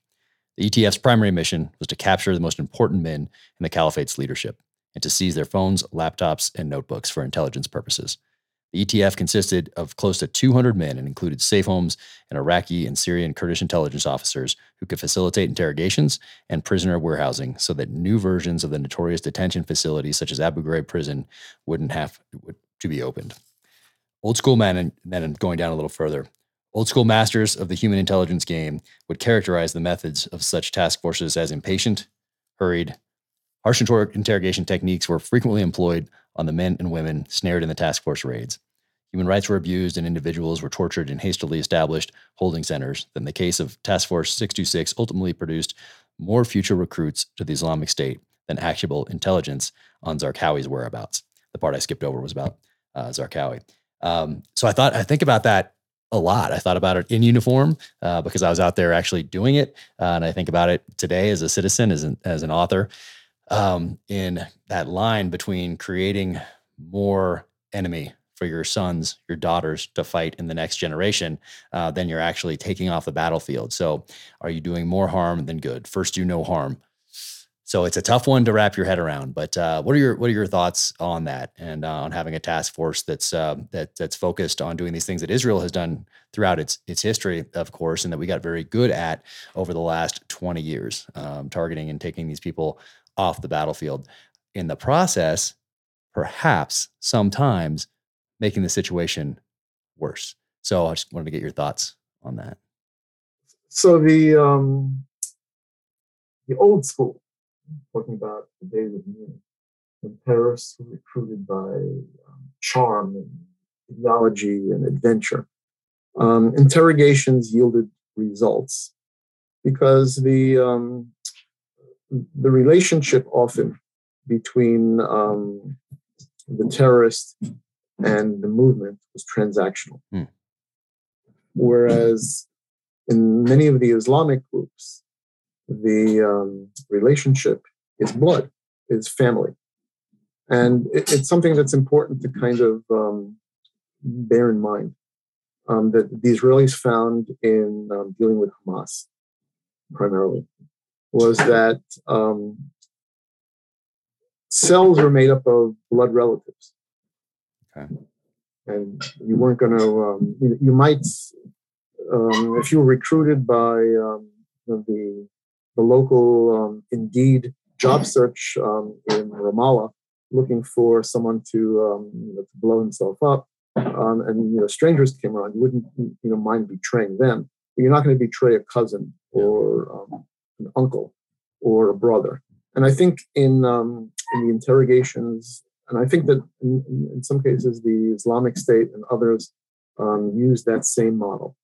The ETF's primary mission was to capture the most important men in the caliphate's leadership and to seize their phones, laptops, and notebooks for intelligence purposes. The ETF consisted of close to 200 men and included safe homes and Iraqi and Syrian Kurdish intelligence officers who could facilitate interrogations and prisoner warehousing so that new versions of the notorious detention facilities such as Abu Ghraib prison wouldn't have to be opened. Old school men, and then going down a little further, old school masters of the human intelligence game would characterize the methods of such task forces as impatient, hurried, Harsh interrogation techniques were frequently employed on the men and women snared in the task force raids. Human rights were abused and individuals were tortured in hastily established holding centers. Then the case of Task Force 626 ultimately produced more future recruits to the Islamic State than actionable intelligence on Zarqawi's whereabouts. The part I skipped over was about uh, Zarqawi. Um, so I thought I think about that a lot. I thought about it in uniform uh, because I was out there actually doing it, uh, and I think about it today as a citizen, as an as an author um, in that line between creating more enemy for your sons, your daughters to fight in the next generation, uh, then you're actually taking off the battlefield. So, are you doing more harm than good? First, do no harm. So it's a tough one to wrap your head around. But uh, what are your what are your thoughts on that and uh, on having a task force that's uh, that that's focused on doing these things that Israel has done throughout its its history, of course, and that we got very good at over the last 20 years, um, targeting and taking these people off the battlefield. In the process, perhaps sometimes making the situation worse. So I just wanted to get your thoughts on that. So the um, the old school, talking about the days of Munich, when terrorists were recruited by um, charm and technology and adventure. Um, interrogations yielded results because the um, the relationship often between um, the terrorist and the movement was transactional. Mm. Whereas in many of the Islamic groups, the um, relationship is blood, is family. And it, it's something that's important to kind of um, bear in mind um, that the Israelis found in um, dealing with Hamas primarily was that um, cells are made up of blood relatives. Okay. And you weren't going to, um, you, you, might, um, if you were recruited by um, the, the local um, Indeed job search um, in Ramallah, looking for someone to, you know, to blow himself up, and you know strangers came around, you wouldn't you know mind betraying them. But you're not going to betray a cousin or an uncle or a brother. And I think in um, in the interrogations, and I think that in, in, some cases the Islamic State and others um, used that same model.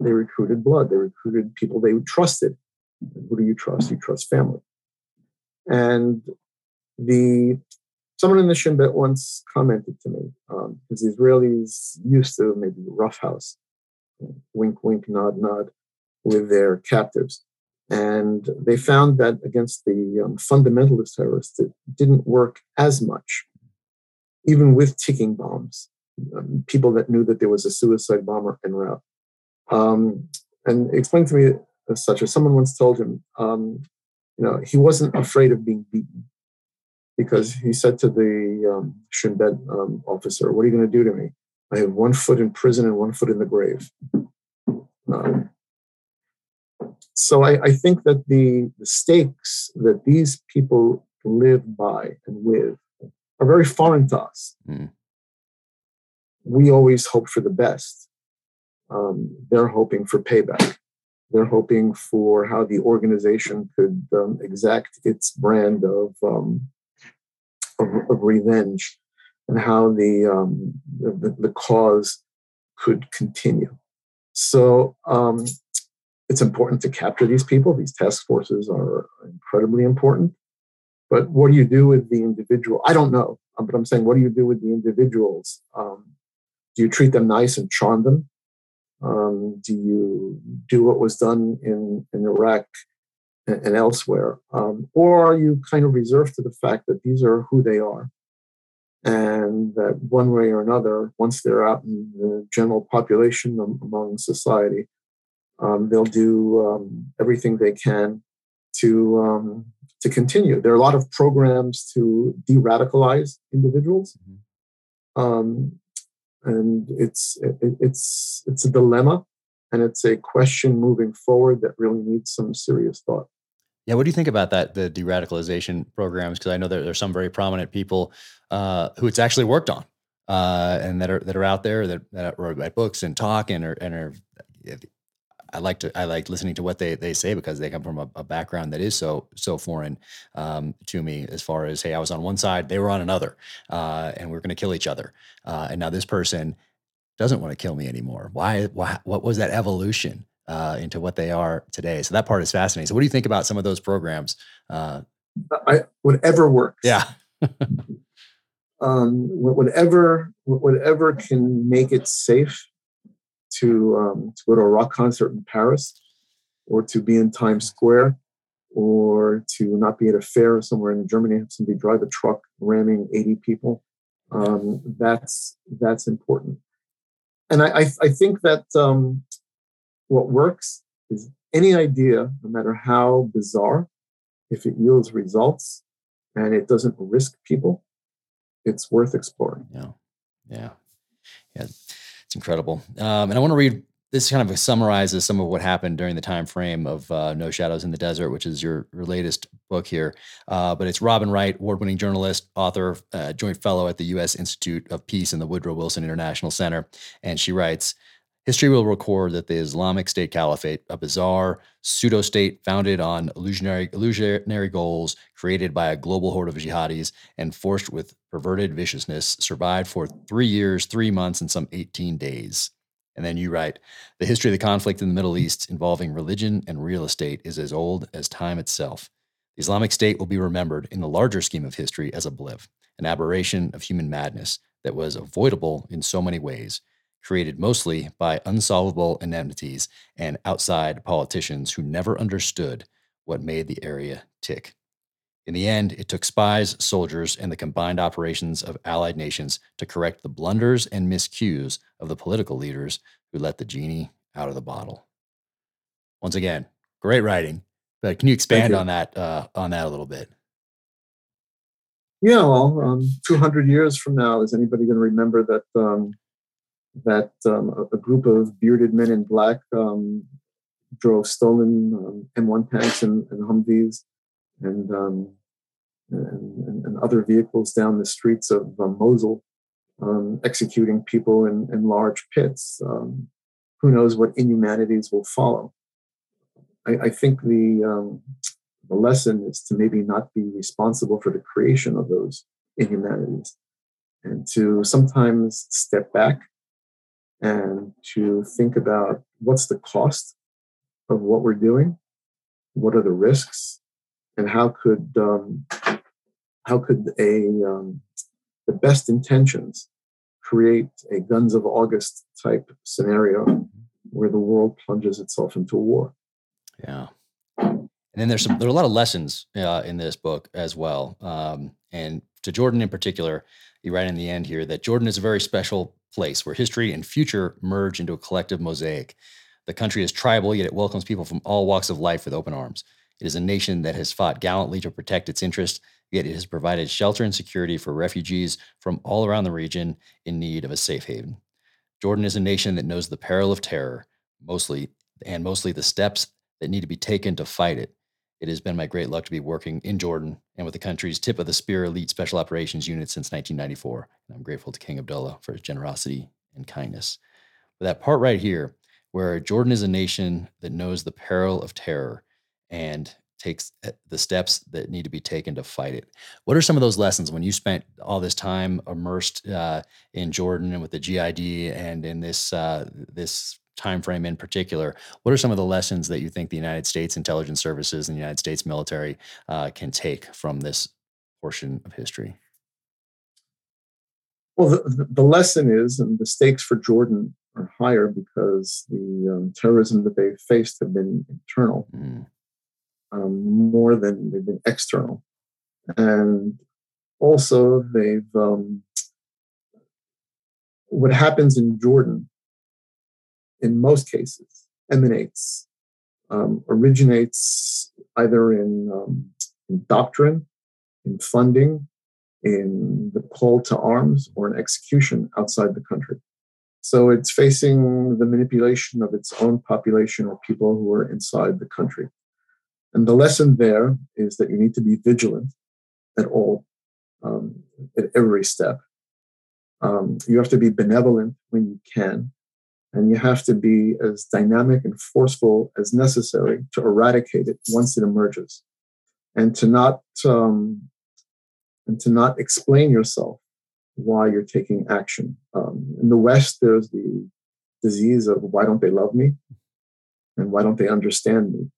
They recruited blood. They recruited people they trusted. Who do you trust? You trust family. And the someone in the Shin Bet once commented to me um, the Israelis used to maybe roughhouse, wink, wink, nod, nod, with their captives. And they found that against the um, fundamentalist terrorists, it didn't work as much, even with ticking bombs. Um, people that knew that there was a suicide bomber en route. Um, and explained to me as such as someone once told him, um, you know, he wasn't afraid of being beaten because he said to the um, Shin Bet um, officer, What are you going to do to me? I have one foot in prison and one foot in the grave. Um, so I, I think that the, the stakes that these people live by and with are very foreign to us. Mm. We always hope for the best. Um, they're hoping for payback. They're hoping for how the organization could um, exact its brand of, um, of, of, revenge and how the, um, the, the cause could continue. So um, it's important to capture these people. These task forces are incredibly important. But what do you do with the individual? I don't know, um, but I'm saying, what do you do with the individuals? Um, do you treat them nice and charm them? Um, do you do what was done in, in Iraq and, and elsewhere? Um, or are you kind of reserved to the fact that these are who they are? And that one way or another, once they're out in the general population among society, um, they'll do um, everything they can to um, to continue. There are a lot of programs to de-radicalize individuals, mm-hmm. um, and it's it, it's it's a dilemma, and it's a question moving forward that really needs some serious thought. Yeah, what do you think about that? The de-radicalization programs, because I know there, there, are some very prominent people uh, who it's actually worked on, uh, and that are that are out there that, that write books and talk and are and are I like to I like listening to what they they say because they come from a, a background that is so so foreign um, to me. As far as hey, I was on one side, they were on another, uh, and we are going to kill each other. Uh, and now this person doesn't want to kill me anymore. Why? Why? What was that evolution uh, into what they are today? So that part is fascinating. So what do you think about some of those programs? Uh, I, whatever works. Yeah. <laughs> um, whatever whatever can make it safe to um, to go to a rock concert in Paris, or to be in Times Square, or to not be at a fair somewhere in Germany, have somebody drive a truck ramming 80 people. Um, that's that's important, and I I, I think that um, what works is any idea, no matter how bizarre, if it yields results and it doesn't risk people, it's worth exploring. Yeah, yeah, yeah. It's incredible. Um, and I want to read this kind of summarizes some of what happened during the time frame of uh, No Shadows in the Desert, which is your, your latest book here. Uh, but it's Robin Wright, award-winning journalist, author, uh, joint fellow at the U.S. Institute of Peace and the Woodrow Wilson International Center, and she writes. History will record that the Islamic State Caliphate, a bizarre pseudo state founded on illusionary, illusionary goals created by a global horde of jihadis and forced with perverted viciousness, survived for three years, three months, and some 18 days. And then you write The history of the conflict in the Middle East involving religion and real estate is as old as time itself. The Islamic State will be remembered in the larger scheme of history as a blip, an aberration of human madness that was avoidable in so many ways created mostly by unsolvable enmities and outside politicians who never understood what made the area tick. In the end, it took spies, soldiers, and the combined operations of allied nations to correct the blunders and miscues of the political leaders who let the genie out of the bottle. Once again, great writing. But can you expand you. on that uh, on that a little bit? Yeah, well, um, 200 years from now, is anybody going to remember that um, that um, a, group of bearded men in black um, drove stolen um, M1 tanks and, and Humvees and, um, and, and, other vehicles down the streets of uh, Mosul, um, executing people in, in large pits. who knows what inhumanities will follow? I, I think the the lesson is to maybe not be responsible for the creation of those inhumanities and to sometimes step back and to think about what's the cost of what we're doing, what are the risks, and how could um, how could a um, the best intentions create a guns of August type scenario where the world plunges itself into war. Yeah. And then there's some, there are a lot of lessons uh, in this book as well. Um, and to Jordan in particular, you write in the end here that Jordan is a very special place where history and future merge into a collective mosaic. The country is tribal, yet it welcomes people from all walks of life with open arms. It is a nation that has fought gallantly to protect its interests, yet it has provided shelter and security for refugees from all around the region in need of a safe haven. Jordan is a nation that knows the peril of terror, mostly and mostly the steps that need to be taken to fight it. It has been my great luck to be working in Jordan and with the country's tip of the spear elite special operations unit since 1994. And I'm grateful to King Abdullah for his generosity and kindness. But that part right here, where Jordan is a nation that knows the peril of terror and takes eh, the steps that need to be taken to fight it. What are some of those lessons when you spent all this time immersed uh, in Jordan and with the GID and in this uh, this time frame in particular, what are some of the lessons that you think the United States intelligence services and the United States military uh, can take from this portion of history? Well, the, the lesson is, and the stakes for Jordan are higher because the um, terrorism that they've faced have been internal mm. um, more than they've been external. And also, they've um, what happens in Jordan, in most cases, emanates, um, originates either in, um, in doctrine, in funding, in the call to arms, or in execution outside the country. So it's facing the manipulation of its own population or people who are inside the country. And the lesson there is that you need to be vigilant at all, um, at every step. Um, you have to be benevolent when you can, and you have to be as dynamic and forceful as necessary to eradicate it once it emerges, and to not um, and to not explain yourself why you're taking action. Um, in the West, there's the disease of why don't they love me, and why don't they understand me.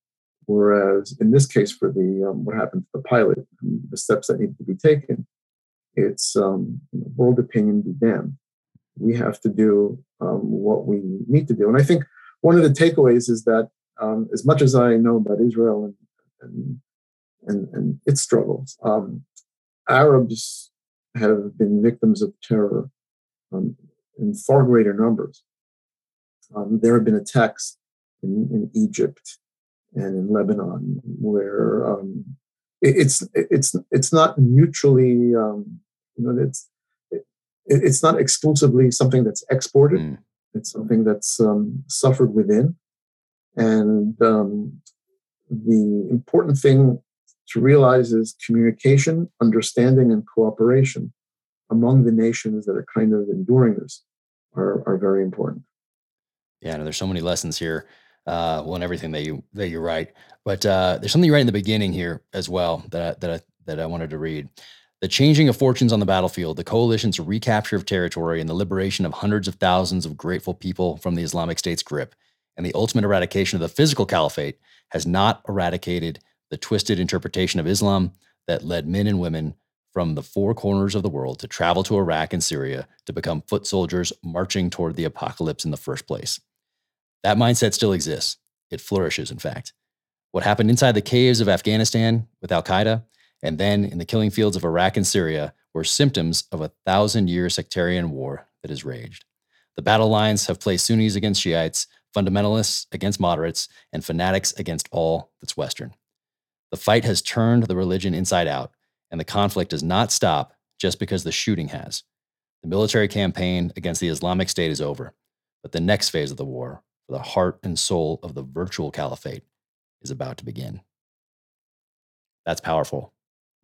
Whereas in this case, for the um, what happened to the pilot, the steps that need to be taken, it's um, world opinion be damned. We have to do um, what we need to do. And I think one of the takeaways is that um, as much as I know about Israel and, and, and, and its struggles, um, Arabs have been victims of terror um, in far greater numbers. Um, there have been attacks in, in, Egypt and in Lebanon where um, it's it's it's not mutually you know it's it, it's not exclusively something that's exported mm. it's something that's um, suffered within and um, the important thing to realize is communication understanding and cooperation among the nations that are kind of enduring this are, are very important yeah no, there's so many lessons here uh, well, and everything that you that you write. But uh, there's something you write in the beginning here as well that I, that I, that I wanted to read. The changing of fortunes on the battlefield, the coalition's recapture of territory, and the liberation of hundreds of thousands of grateful people from the Islamic State's grip, and the ultimate eradication of the physical caliphate has not eradicated the twisted interpretation of Islam that led men and women from the four corners of the world to travel to Iraq and Syria to become foot soldiers marching toward the apocalypse in the first place. That mindset still exists. It flourishes, in fact. What happened inside the caves of Afghanistan with Al Qaeda and then in the killing fields of Iraq and Syria were symptoms of a thousand year sectarian war that has raged. The battle lines have placed Sunnis against Shiites, fundamentalists against moderates, and fanatics against all that's Western. The fight has turned the religion inside out, and the conflict does not stop just because the shooting has. The military campaign against the Islamic State is over, but the next phase of the war for the heart and soul of the virtual caliphate is about to begin. That's powerful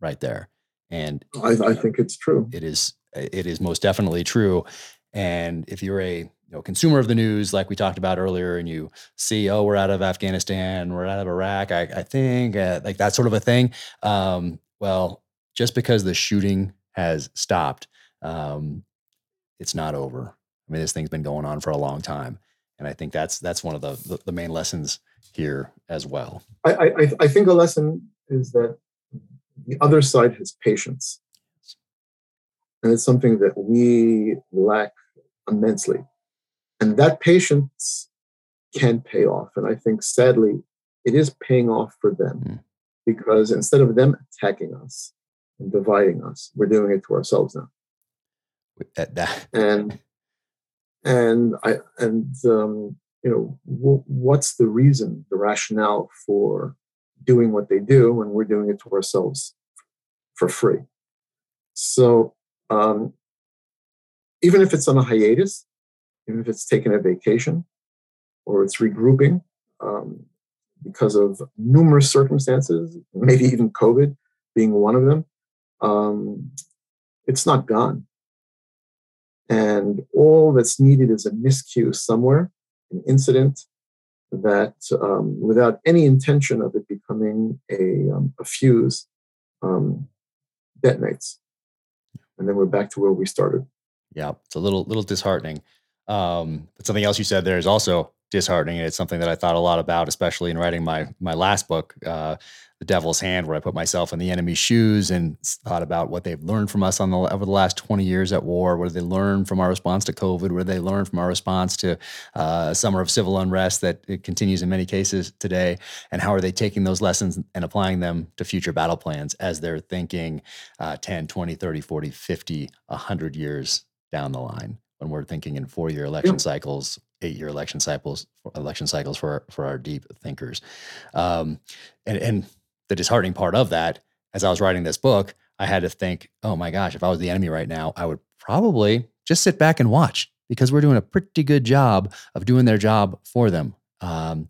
right there. And I, I think it's true. It is it is most definitely true. And if you're a you know, consumer of the news, like we talked about earlier, and you see, oh, we're out of Afghanistan, we're out of Iraq, I, I think, uh, like that sort of a thing. Um, well, just because the shooting has stopped, um, it's not over. I mean, this thing's been going on for a long time and I think that's that's one of the the, the main lessons here as well. I, I I think a lesson is that the other side has patience, and it's something that we lack immensely, and that patience can pay off. And I think sadly, it is paying off for them mm. because instead of them attacking us and dividing us, we're doing it to ourselves now. That, and and I and um, you know w- what's the reason, the rationale for doing what they do when we're doing it to ourselves for free. So um, even if it's on a hiatus, even if it's taking a vacation or it's regrouping um, because of numerous circumstances, maybe even COVID being one of them, um, it's not gone. And all that's needed is a miscue somewhere, an incident that, um, without any intention of it becoming a, um, a fuse, um, detonates. And then we're back to where we started. Yeah, it's a little little disheartening. Um, but something else you said there is also disheartening. It's something that I thought a lot about, especially in writing my my last book, uh, "The Devil's Hand," where I put myself in the enemy's shoes and thought about what they've learned from us on the over the last twenty years at war. What did they learn from our response to COVID? What did they learn from our response to uh, a summer of civil unrest that it continues in many cases today? And how are they taking those lessons and applying them to future battle plans as they're thinking uh, 10, 20, 30, 40, 50, 100 years down the line? when we're thinking in four year election cycles, eight year election cycles, election cycles for for our deep thinkers. Um, and and the disheartening part of that, as I was writing this book, I had to think, oh my gosh, if I was the enemy right now, I would probably just sit back and watch because we're doing a pretty good job of doing their job for them. Um,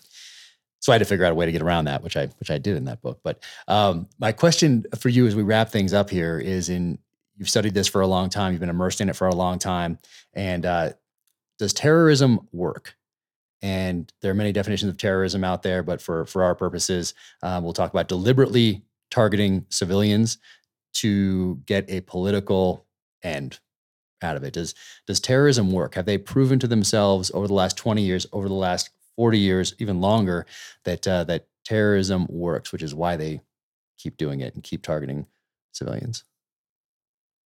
so I had to figure out a way to get around that, which I which I did in that book. But um, my question for you as we wrap things up here is in you've studied this for a long time, you've been immersed in it for a long time, and uh, does terrorism work? And there are many definitions of terrorism out there, but for for our purposes, um, we'll talk about deliberately targeting civilians to get a political end out of it. Does does terrorism work? Have they proven to themselves over the last twenty years, over the last forty years, even longer, that uh, that terrorism works, which is why they keep doing it and keep targeting civilians?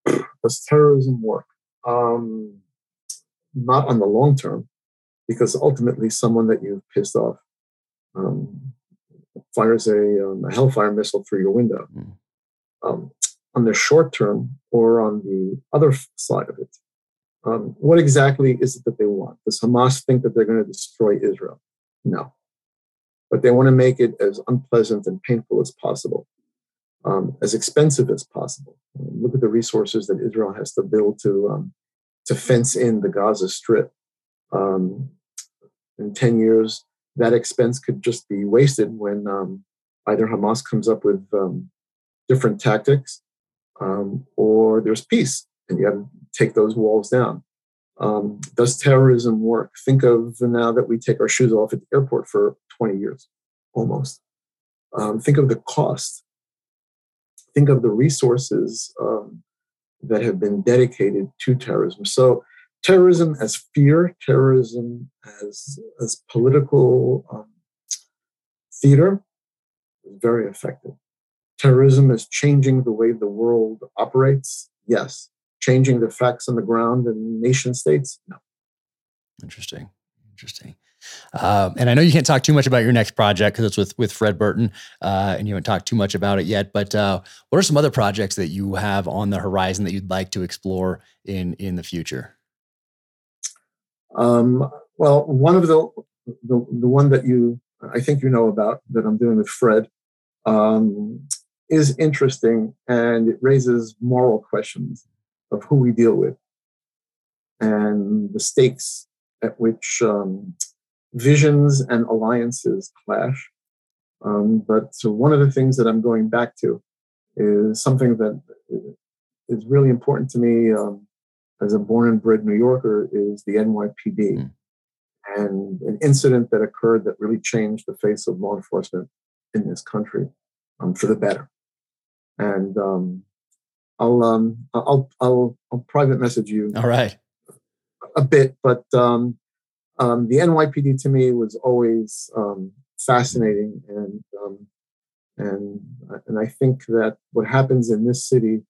Does terrorism work? Um, not on the long term, because ultimately someone that you've pissed off um, fires a, um, a, hellfire missile through your window. Mm. Um, on the short term, or on the other side of it, um, what exactly is it that they want? Does Hamas think that they're going to destroy Israel? No. But they want to make it as unpleasant and painful as possible um, as expensive as possible. Look at the resources that Israel has to build to um, to fence in the Gaza Strip. Um, in ten years, that expense could just be wasted when um, either Hamas comes up with um, different tactics, um, or there's peace, and you have to take those walls down. does terrorism work? Think of now that we take our shoes off at the airport for 20 years, almost. think of the cost think of the resources um, that have been dedicated to terrorism. So, terrorism as fear, terrorism as as political um, theater, is very effective. Terrorism is changing the way the world operates. Yes. Changing the facts on the ground in nation states. No. Interesting. Interesting. Uh, and I know you can't talk too much about your next project because it's with with Fred Burton, uh, and you haven't talked too much about it yet. But uh, what are some other projects that you have on the horizon that you'd like to explore in in the future? Um, well, one of the, the, the one that you I think you know about that I'm doing with Fred um, is interesting, and it raises moral questions of who we deal with and the stakes at which um, visions and alliances clash. Um, but so one of the things that I'm going back to is something that is really important to me um, as a born and bred New Yorker is the NYPD mm. and an incident that occurred that really changed the face of law enforcement in this country um, for the better. And um, I'll, um, I'll I'll I'll private message you. All right. A bit, but um, the NYPD to me was always um, fascinating, and um, and and I think that what happens in this city,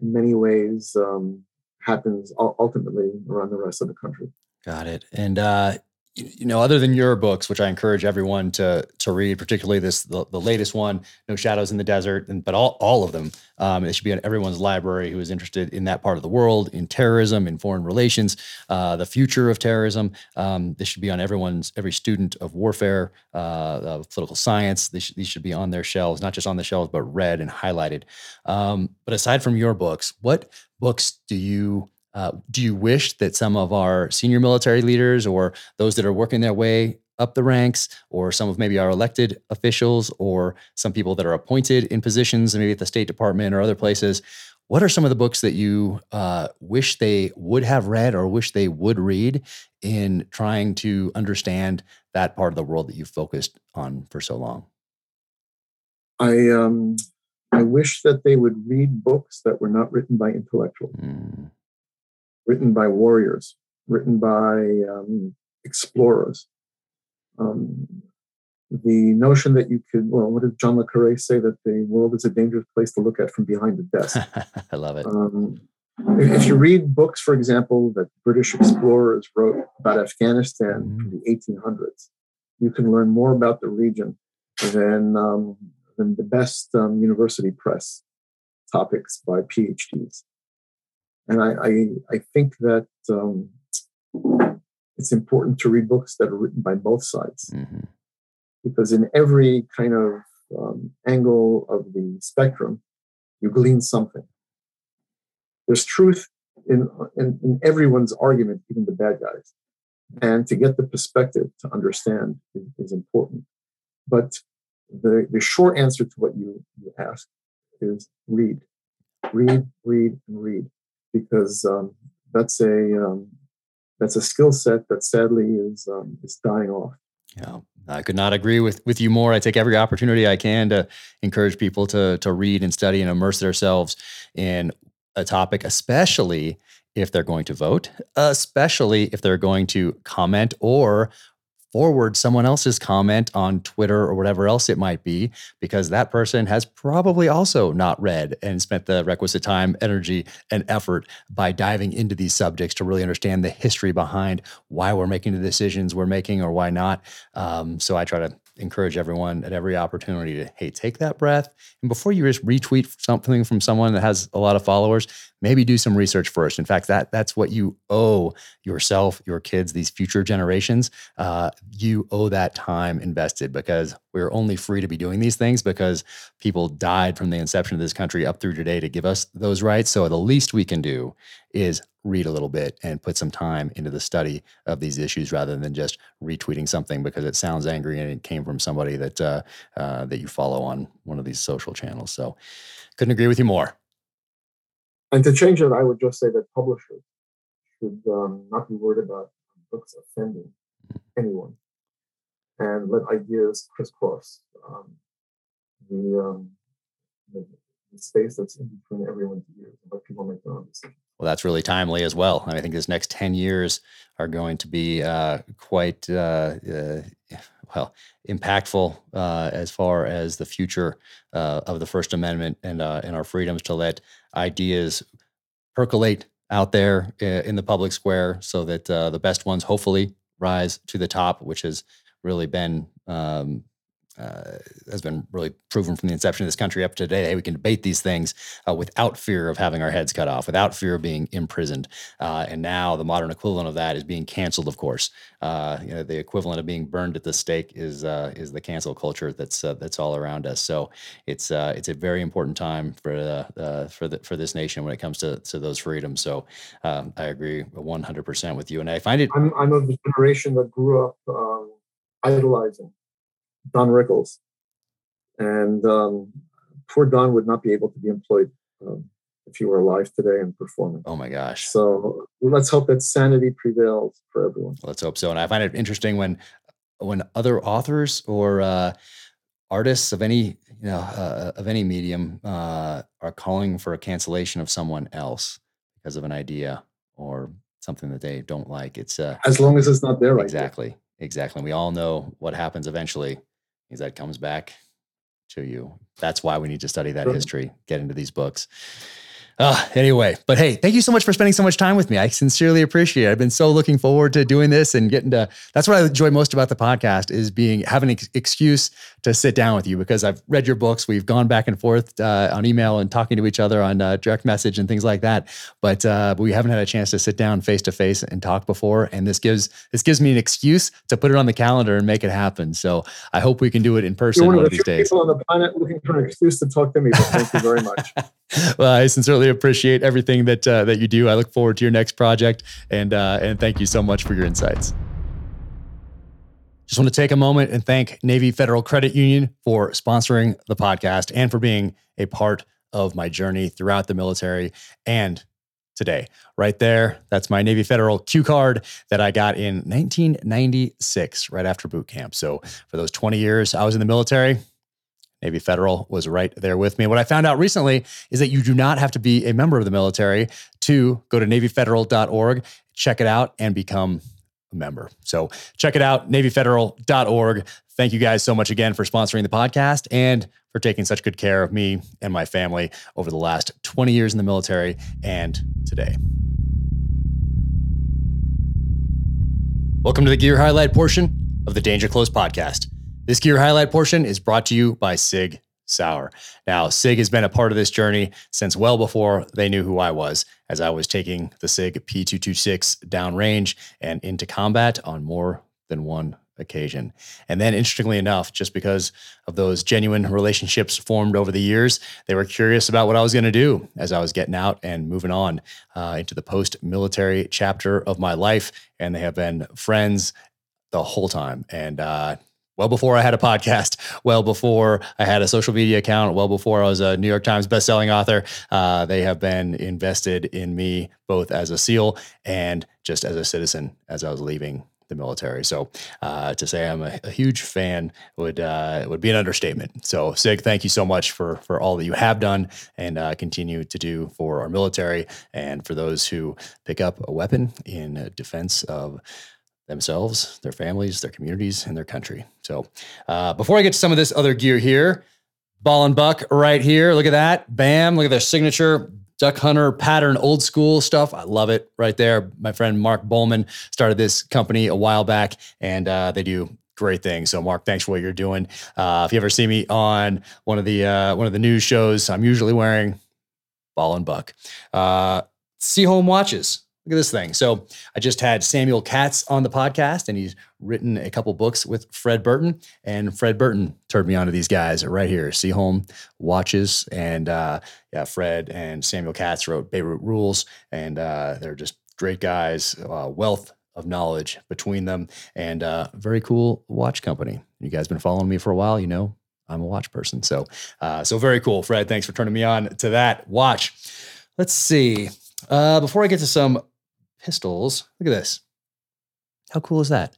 in many ways, um, happens ultimately around the rest of the country. Got it. And uh, you know, other than your books, which I encourage everyone to to read, particularly this the, the latest one, No Shadows in the Desert, and but all all of them, um, it should be in everyone's library who is interested in that part of the world, in terrorism, in foreign relations, uh, the future of terrorism. Um, this should be on everyone's every student of warfare, uh, of political science. These, these should be on their shelves, not just on the shelves, but read and highlighted. Um, but aside from your books, what books do you uh, do you wish that some of our senior military leaders or those that are working their way up the ranks, or some of maybe our elected officials, or some people that are appointed in positions, maybe at the State Department or other places, what are some of the books that you uh, wish they would have read or wish they would read in trying to understand that part of the world that you've focused on for so long? I um, I wish that they would read books that were not written by intellectuals. Mm written by warriors, written by um, explorers, um, the notion that you could, well, what did John Le Carre say? That the world is a dangerous place to look at from behind the desk. <laughs> I love it. Um, if you read books, for example, that British explorers wrote about Afghanistan from the 1800s, you can learn more about the region than, um, than the best um, university press topics by PhDs. And I, I, I think that um, it's important to read books that are written by both sides. Mm-hmm. Because in every kind of um, angle of the spectrum, you glean something. There's truth in, in, in everyone's argument, even the bad guys. And to get the perspective to understand is, is important. But the, the short answer to what you, you ask is read, read, read, and read, because um, that's a um, that's a skill set that sadly is um, is dying off. Yeah, I could not agree with with you more. I take every opportunity I can to encourage people to to read and study and immerse themselves in a topic, especially if they're going to vote, especially if they're going to comment or forward someone else's comment on Twitter or whatever else it might be, because that person has probably also not read and spent the requisite time, energy, and effort by diving into these subjects to really understand the history behind why we're making the decisions we're making or why not. Um, so I try to encourage everyone at every opportunity to hey take that breath. And before you just retweet something from someone that has a lot of followers maybe do some research first. In fact that that's what you owe yourself your kids these future generations. Uh, you owe that time invested because we're only free to be doing these things because people died from the inception of this country up through today to give us those rights. So the least we can do is read a little bit and put some time into the study of these issues rather than just retweeting something because it sounds angry and it came from somebody that uh, uh, that you follow on one of these social channels. So, couldn't agree with you more. And to change it, I would just say that publishers should um, not be worried about books offending anyone and let ideas crisscross um, the, um, the, the space that's in between everyone's ears and let people make their own decisions. Well, that's really timely as well. And I think this next 10 years are going to be uh, quite, uh, uh, well, impactful uh, as far as the future uh, of the First Amendment and, uh, and our freedoms to let ideas percolate out there in the public square so that the best ones hopefully rise to the top, which has really been um, uh, has been really proven from the inception of this country up to today. We can debate these things uh, without fear of having our heads cut off, without fear of being imprisoned. Uh, and now the modern equivalent of that is being canceled. Of course, uh, you know the equivalent of being burned at the stake is uh, is the cancel culture that's uh, that's all around us. So it's it's a very important time for for the for this nation when it comes to to those freedoms. So um, I agree 100 percent with you, and I find it. I'm, I'm of the generation that grew up um, idolizing Don Rickles. And um, poor Don would not be able to be employed um, if he were alive today and performing. Oh my gosh. So let's hope that sanity prevails for everyone. Let's hope so. And I find it interesting when when other authors or uh, artists of any you know uh, of any medium uh, are calling for a cancellation of someone else because of an idea or something that they don't like. It's uh, as long as it's not there. Exactly, exactly. we all know what happens eventually is that comes back to you. That's why we need to study that history, get into these books. Uh, anyway, but hey, thank you so much for spending so much time with me. I sincerely appreciate it. I've been so looking forward to doing this and getting to. That's what I enjoy most about the podcast is being having an excuse to sit down with you because I've read your books. We've gone back and forth uh, on email and talking to each other on uh, direct message and things like that. But uh, we haven't had a chance to sit down face to face and talk before. And this gives this gives me an excuse to put it on the calendar and make it happen. So I hope we can do it in person You're one, one of, of these days. People on the planet looking for an excuse to talk to me. But thank you very much. <laughs> well, I sincerely appreciate everything that uh, that you do. I look forward to your next project, and uh, and thank you so much for your insights. Just want to take a moment and thank Navy Federal Credit Union for sponsoring the podcast and for being a part of my journey throughout the military and today. Right there, that's my Navy Federal Q card that I got in 1996, right after boot camp. So for those 20 years I was in the military, Navy Federal was right there with me. What I found out recently is that you do not have to be a member of the military to go to NavyFederal.org, check it out, and become a member. So check it out, NavyFederal.org. Thank you guys so much again for sponsoring the podcast and for taking such good care of me and my family over the last 20 years in the military and today. Welcome to the Gear Highlight portion of the Danger Close podcast. This Gear Highlight portion is brought to you by SIG Sauer. Now, SIG has been a part of this journey since well before they knew who I was, as I was taking the SIG P226 downrange and into combat on more than one occasion. And then, interestingly enough, just because of those genuine relationships formed over the years, they were curious about what I was going to do as I was getting out and moving on uh, into the post military chapter of my life. And they have been friends the whole time. And uh, well before I had a podcast, well before I had a social media account, well before I was a New York Times bestselling author. Uh, they have been invested in me both as a SEAL and just as a citizen as I was leaving the military. So uh, to say I'm a, a huge fan would uh, would be an understatement. So Sig, thank you so much for for all that you have done and uh, continue to do for our military and for those who pick up a weapon in defense of themselves, their families, their communities, and their country. So, uh, before I get to some of this other gear here, Ball and Buck right here. Look at that. Bam. Look at their signature duck hunter pattern, old school stuff. I love it right there. My friend Mark Bowman started this company a while back, and uh, they do great things. So, Mark, thanks for what you're doing. Uh, if you ever see me on one of the uh, one of the news shows, I'm usually wearing Ball and Buck. Uh, Seaholm watches. Look at this thing. So I just had Samuel Katz on the podcast, and he's written a couple books with Fred Burton. And Fred Burton turned me on to these guys right here, Seaholm Watches. And uh, yeah, Fred and Samuel Katz wrote Beirut Rules, and uh, they're just great guys, uh, wealth of knowledge between them, and uh, very cool watch company. You guys been following me for a while, you know I'm a watch person. So, uh, so very cool, Fred. Thanks for turning me on to that watch. Let's see. Uh, before I get to some pistols. Look at this. How cool is that?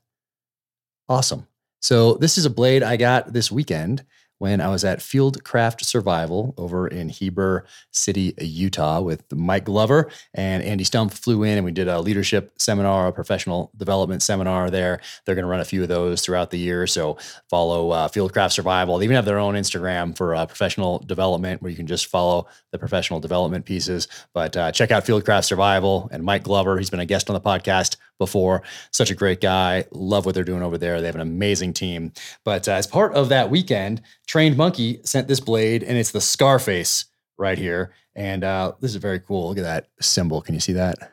Awesome. So, this is a blade I got this weekend when I was at Fieldcraft Survival over in Heber City, Utah, with Mike Glover and Andy Stumpf flew in and we did a leadership seminar, a professional development seminar there. They're going to run a few of those throughout the year. So follow uh, Fieldcraft Survival. They even have their own Instagram for uh, professional development where you can just follow the professional development pieces. But uh, check out Fieldcraft Survival and Mike Glover. He's been a guest on the podcast before. Such a great guy. Love what they're doing over there. They have an amazing team. But uh, as part of that weekend, Trained Monkey sent this blade, and it's the Scarface right here. And uh, this is very cool. Look at that symbol. Can you see that?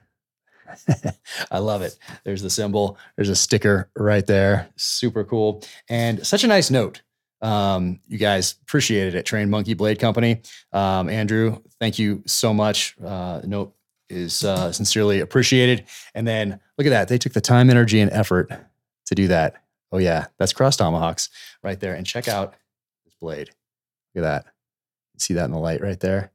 <laughs> I love it. There's the symbol. There's a sticker right there. Super cool. And such a nice note. Um, you guys appreciated it. Trained Monkey Blade Company. Um, Andrew, thank you so much. Uh, note is uh, sincerely appreciated. And then look at that. They took the time, energy, and effort to do that. Oh, yeah. That's cross tomahawks right there. And check out this blade. Look at that. see that in the light right there?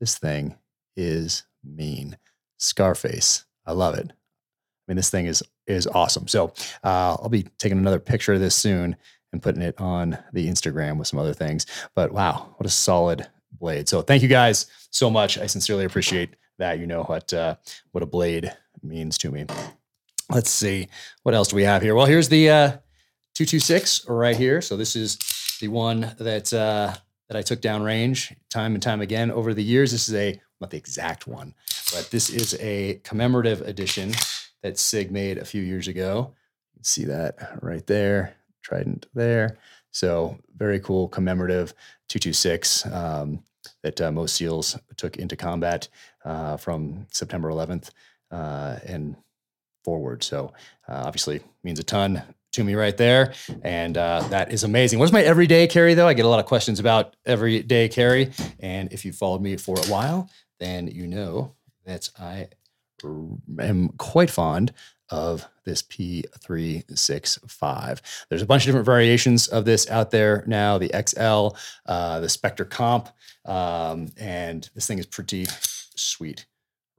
This thing is mean. Scarface. I love it. I mean, this thing is is awesome. So uh, I'll be taking another picture of this soon and putting it on the Instagram with some other things. But wow, what a solid blade. So thank you guys so much. I sincerely appreciate that. You know what uh, what a blade means to me. Let's see what else do we have here. Well, here's the uh, 226 right here. So this is the one that uh, that I took down range time and time again over the years. This is a not the exact one, but this is a commemorative edition that Sig made a few years ago. See that right there, trident there. So very cool commemorative 226 um, that uh, most SEALs took into combat uh, from September 11th uh, and forward. So uh, obviously means a ton to me right there. And uh, that is amazing. What's my everyday carry though? I get a lot of questions about everyday carry. And if you followed me for a while, then you know that I am quite fond of this P365. There's a bunch of different variations of this out there now the XL, uh, the Spectre Comp, um, and this thing is pretty sweet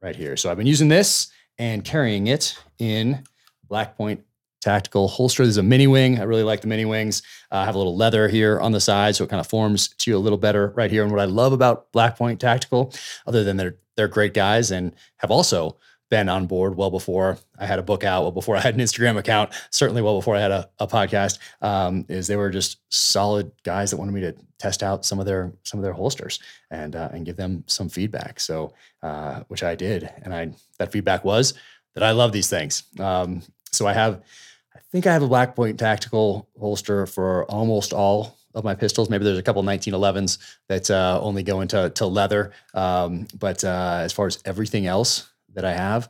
right here. So I've been using this and carrying it in Black Point tactical holster. There's a mini wing. I really like the mini wings. Uh, I have a little leather here on the side, so it kind of forms to you a little better right here. And what I love about Black Point Tactical, other than they're they're great guys and have also been on board well before I had a book out, well before I had an Instagram account, certainly well before I had a, a podcast. Um, is they were just solid guys that wanted me to test out some of their some of their holsters and uh, and give them some feedback. So uh, which I did, and I that feedback was that I love these things. Um, so I have, I think I have a Black Point Tactical holster for almost all of my pistols. Maybe there's a couple 1911s that uh, only go into to leather. Um, but uh, as far as everything else that I have,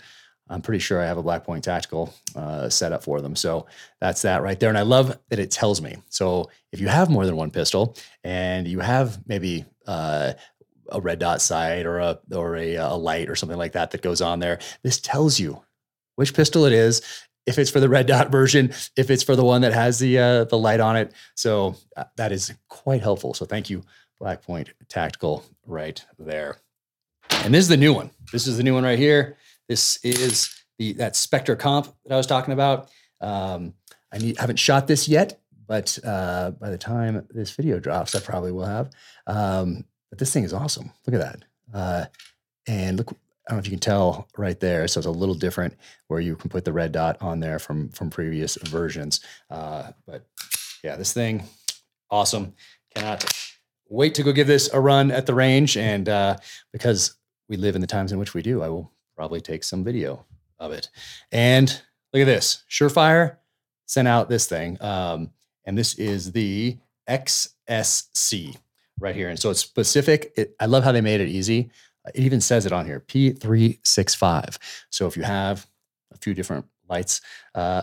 I'm pretty sure I have a Black Point Tactical uh, set up for them. So that's that right there. And I love that it tells me. So if you have more than one pistol and you have maybe uh, a red dot sight or a or a, a light or something like that that goes on there, this tells you which pistol it is if it's for the red dot version, if it's for the one that has the uh, the light on it. So uh, that is quite helpful. So thank you, Black Point Tactical, right there. And this is the new one. This is the new one right here. This is the that Spectre comp that I was talking about. Um, I need, haven't shot this yet, but uh, by the time this video drops, I probably will have. Um, but this thing is awesome. Look at that. Uh, and look I don't know if you can tell right there. So it's a little different where you can put the red dot on there from from previous versions. Uh, but yeah, this thing, awesome. Cannot wait to go give this a run at the range. And uh, because we live in the times in which we do, I will probably take some video of it. And look at this, Surefire sent out this thing. Um, and this is the XSC right here. And so it's specific. It, I love how they made it easy. It even says it on here, P365. So if you have a few different lights uh,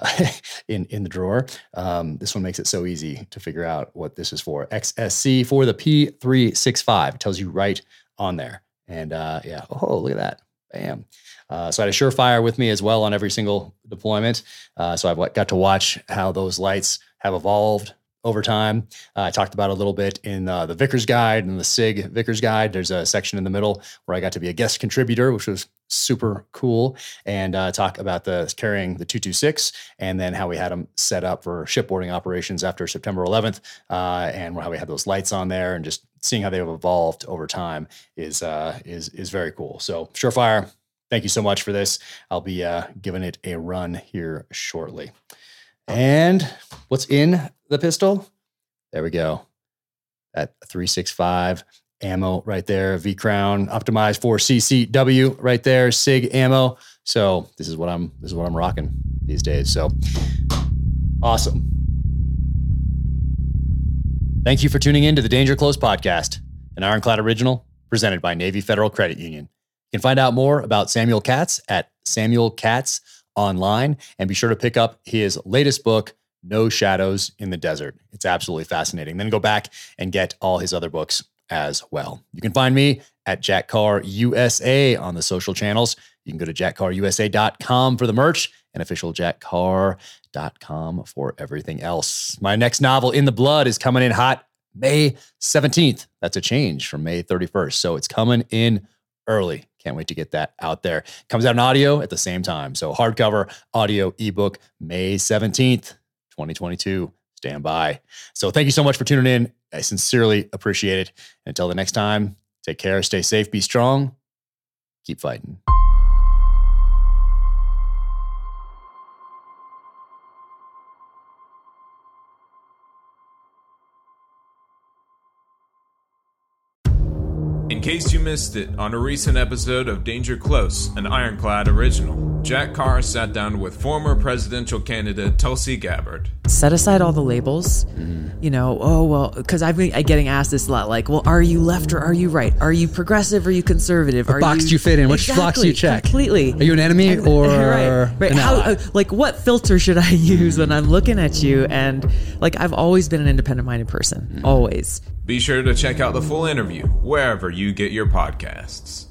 <laughs> in in the drawer, um, this one makes it so easy to figure out what this is for. XSC for the P365 it tells you right on there. And uh, yeah, oh look at that, bam. Uh, so I had a Surefire with me as well on every single deployment. Uh, so I've got to watch how those lights have evolved over time. Uh, I talked about a little bit in uh, the Vickers Guide and the SIG Vickers Guide. There's a section in the middle where I got to be a guest contributor, which was super cool, and uh, talk about the carrying the 226 and then how we had them set up for shipboarding operations after September 11th, uh, and how we had those lights on there, and just seeing how they've evolved over time is uh, is is very cool. So Surefire. Thank you so much for this. I'll be uh, giving it a run here shortly. And what's in the pistol? There we go. That 365 ammo right there, V Crown optimized for CCW right there, SIG ammo. So this is what I'm this is what I'm rocking these days. So awesome. Thank you for tuning in to the Danger Close podcast, an Ironclad original presented by Navy Federal Credit Union. You can find out more about Samuel Katz at Samuel Katz online and be sure to pick up his latest book, No Shadows in the Desert. It's absolutely fascinating. Then go back and get all his other books as well. You can find me at Jack Carr USA on the social channels. You can go to jackcarrusa.com for the merch and official jackcarr.com for everything else. My next novel, In the Blood, is coming in hot May 17th. That's a change from May 31st. So it's coming in early. Can't wait to get that out there. Comes out in audio at the same time. So hardcover, audio, ebook, May 17th, 2022. Stand by. So thank you so much for tuning in. I sincerely appreciate it. Until the next time, take care, stay safe, be strong, keep fighting. In case you missed it, on a recent episode of Danger Close, an Ironclad original, Jack Carr sat down with former presidential candidate Tulsi Gabbard. Set aside all the labels. Mm-hmm. You know, oh, well, because I've been getting asked this a lot like, well, are you left or are you right? Are you progressive or are you conservative? What are box you... do you fit in? Which exactly, box do you check? Completely. Are you an enemy or <laughs> right, right. An How, ally? uh, like, what filter should I <laughs> use when I'm looking at you? And like, I've always been an independent minded person, Mm-hmm. always. Be sure to check out the full interview wherever you get your podcasts.